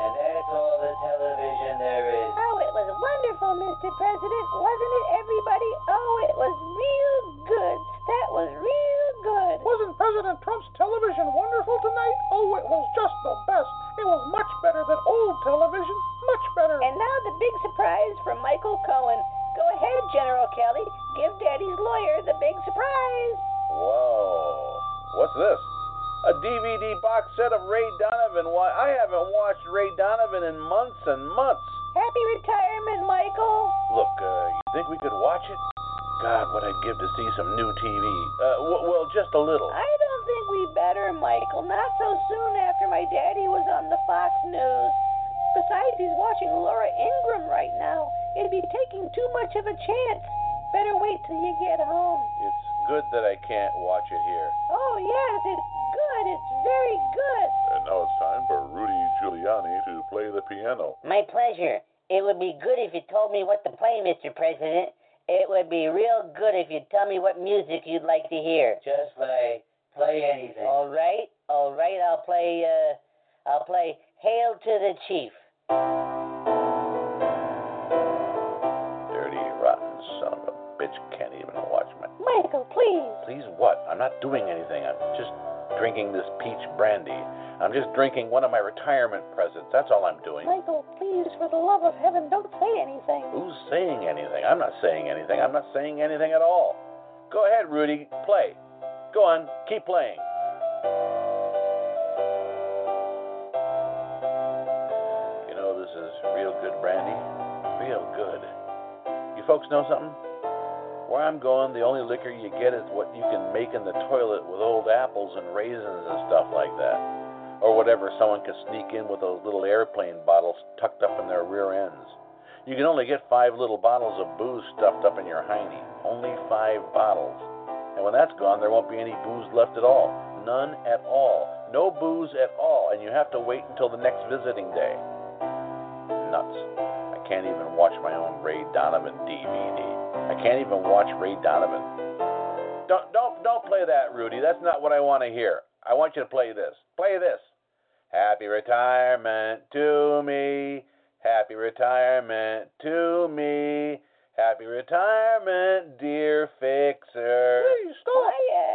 And that's all the television there is. It was wonderful, Mr. President, wasn't it, everybody? Oh, it was real good. That was real good. Wasn't President Trump's television wonderful tonight? Oh, it was just the best. It was much better than old television. Much better. And now the big surprise from Michael Cohen. Go ahead, General Kelly. Give Daddy's lawyer the big surprise. Wow. What's this? A DVD box set of Ray Donovan. Why, I haven't watched Ray Donovan in months and months. Happy retirement, Michael. Look, uh, you think we could watch it? God, what I'd give to see some new TV. Uh, w- well, just a little. I don't think we better, Michael. Not so soon after my daddy was on the Fox News. Besides, he's watching Laura Ingraham right now. It'd be taking too much of a chance. Better wait till you get home. It's good that I can't watch it here. Oh, yes, it's good. It's very good. And now it's time for Rudy Giuliani to play the piano. My pleasure. It would be good if you told me what to play, Mr. President. It would be real good if you'd tell me what music you'd like to hear. Just play. Play anything. All right, all right. I'll play. Uh, I'll play "Hail to the Chief." Dirty, rotten son of a bitch can't even watch my. Michael, please. Please what? I'm not doing anything. I'm just drinking this peach brandy. I'm just drinking one of my retirement presents. That's all I'm doing. Michael, please, for the love of heaven, don't say anything. Who's saying anything? I'm not saying anything. I'm not saying anything at all. Go ahead, Rudy. Play. Go on. Keep playing. You know, this is real good brandy. Real good. You folks know something? Where I'm going, the only liquor you get is what you can make in the toilet with old apples and raisins and stuff like that. Or whatever someone can sneak in with those little airplane bottles tucked up in their rear ends. You can only get five little bottles of booze stuffed up in your hiney. Only five bottles. And when that's gone, there won't be any booze left at all. None at all. No booze at all. And you have to wait until the next visiting day. Nuts. I can't even watch my own Ray Donovan DVD. I can't even watch Ray Donovan. Don't don't don't play that, Rudy. That's not what I want to hear. I want you to play this. Play this. Happy retirement to me. Happy retirement to me. Happy retirement, dear fixer. Please stop.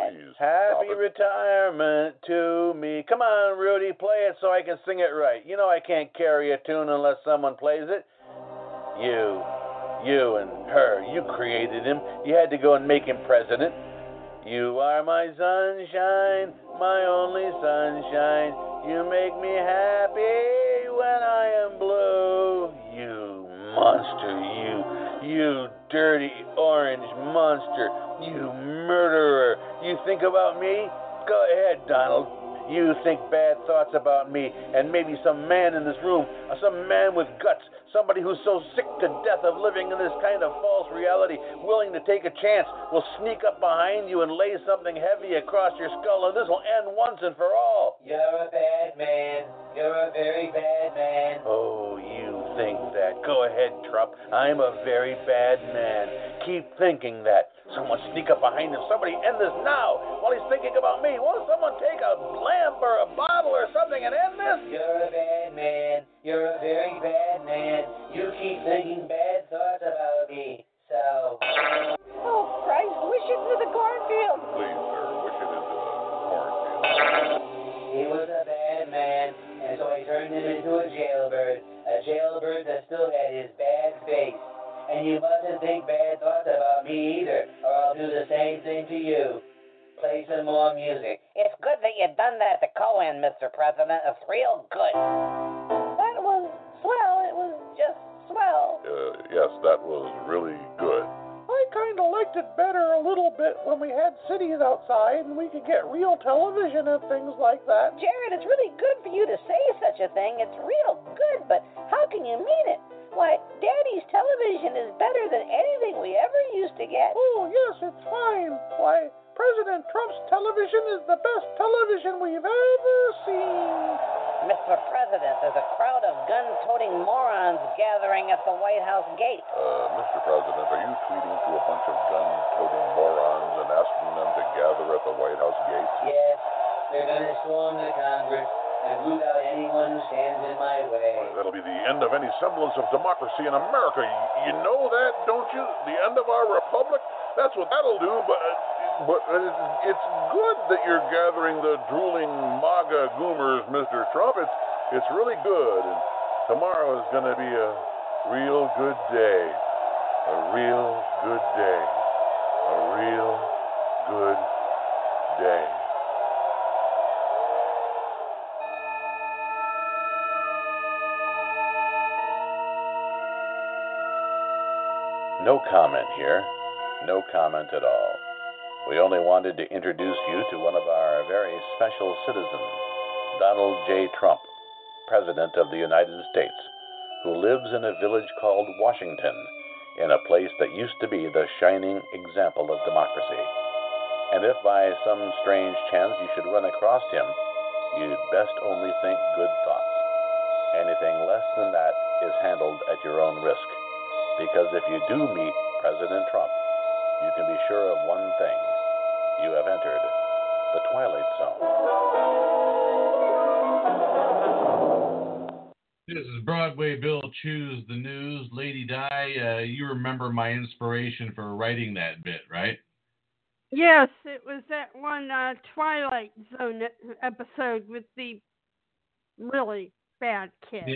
Please Happy stop retirement to me. Come on, Rudy, play it so I can sing it right. You know I can't carry a tune unless someone plays it. You, you and her, you created him. You had to go and make him president. You are my sunshine, my only sunshine. You make me happy when I am blue. You monster, you, you dirty orange monster, you murderer. You think about me? Go ahead, Donald. You think bad thoughts about me, and maybe some man in this room, some man with guts, somebody who's so sick to death of living in this kind of false reality, willing to take a chance, will sneak up behind you and lay something heavy across your skull, and this will end once and for all. You're a bad man. You're a very bad man. Oh, you think that. Go ahead, Trump. I'm a very bad man. Keep thinking that. Someone sneak up behind him. Somebody end this now while he's thinking about me. Won't someone take a lamp or a bottle or something and end this? You're a bad man. You're a very bad man. You keep thinking bad thoughts about me. So. Oh, Christ, wish it to the cornfield. Please, sir, wish it into the cornfield. He was a bad man, and so I turned him into a jailbird. A jailbird that still had his bad face. And you mustn't think bad thoughts about me either, or I'll do the same thing to you. Play some more music. It's good that you've done that to Cohen, Mr. President. It's real good. That was swell. It was just swell. Uh, yes, that was really good. I kind of liked it better a little bit when we had cities outside and we could get real television and things like that. Jared, it's really good for you to say such a thing. It's real good, but how can you mean it? Why, Daddy's television is better than anything we ever used to get. Oh, yes, it's fine. Why, President Trump's television is the best television we've ever seen. Mr. President, there's a crowd of gun-toting morons gathering at the White House gate. Uh, Mr. President, are you tweeting to a bunch of gun-toting morons and asking them to gather at the White House gate? Yes, they're going to storm the Congress and root out anyone who stands in my way. That'll be the end of any semblance of democracy in America. You, you know that, don't you? The end of our republic? That's what that'll do, but. But it's good that you're gathering the drooling MAGA goomers, Mr. Trump. It's, it's really good. And tomorrow is going to be a real good day. A real good day. A real good day. No comment here. No comment at all. We only wanted to introduce you to one of our very special citizens, Donald J. Trump, President of the United States, who lives in a village called Washington, in a place that used to be the shining example of democracy. And if by some strange chance you should run across him, you'd best only think good thoughts. Anything less than that is handled at your own risk. Because if you do meet President Trump, you can be sure of one thing you have entered the Twilight Zone. This is Broadway Bill Choose the News. Lady Di, uh, you remember my inspiration for writing that bit, right? Yes, it was that one uh, Twilight Zone episode with the really bad kid. Yeah,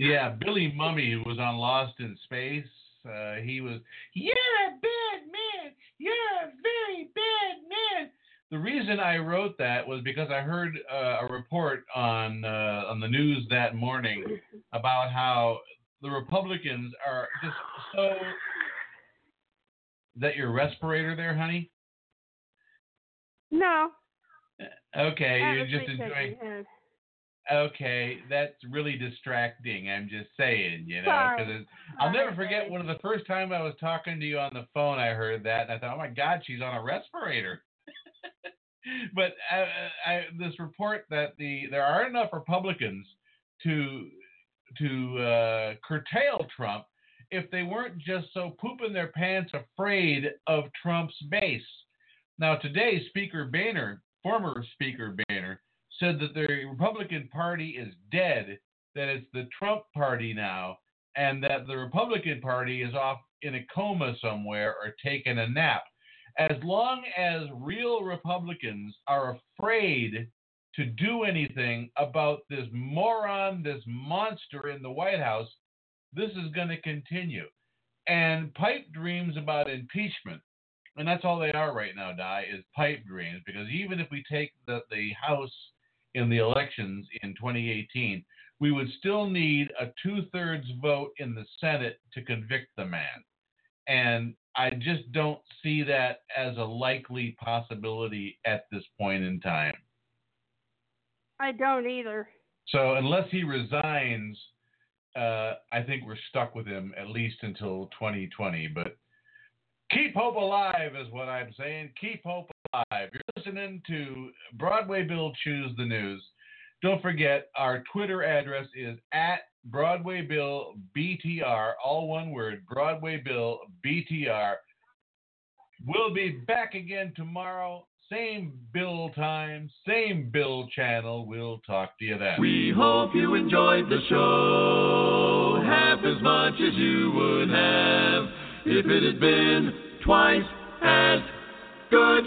yeah Billy Mumy, who was on Lost in Space. Uh, he was, you're a bad man. You're a very bad man. The reason I wrote that was because I heard uh, a report on uh, on the news that morning about how the Republicans are just so. Is that your respirator there, honey? No. Okay, you're just enjoying. Okay, that's really distracting. I'm just saying, you know, because I'll never forget one of the first time I was talking to you on the phone. I heard that, and I thought, oh my God, she's on a respirator. But uh, I, this report that the there are enough Republicans to to uh, curtail Trump if they weren't just so pooping their pants afraid of Trump's base. Now today, Speaker Boehner, former Speaker Boehner, said that the Republican Party is dead, that it's the Trump Party now, and that the Republican Party is off in a coma somewhere or taking a nap. As long as real Republicans are afraid to do anything about this moron, this monster in the White House, this is going to continue. And pipe dreams about impeachment, and that's all they are right now, Di, is pipe dreams. Because even if we take the, the House in the elections in 2018, we would still need a two thirds vote in the Senate to convict the man. And I just don't see that as a likely possibility at this point in time. I don't either. So unless he resigns, uh, I think we're stuck with him at least until 2020. But keep hope alive is what I'm saying. Keep hope alive. You're listening to Broadway Bill Choose the News. Don't forget our Twitter address is at Broadway Bill BTR, all one word, Broadway Bill BTR. We'll be back again tomorrow. Same bill time, same bill channel. We'll talk to you then. We hope you enjoyed the show half as much as you would have if it had been twice as good.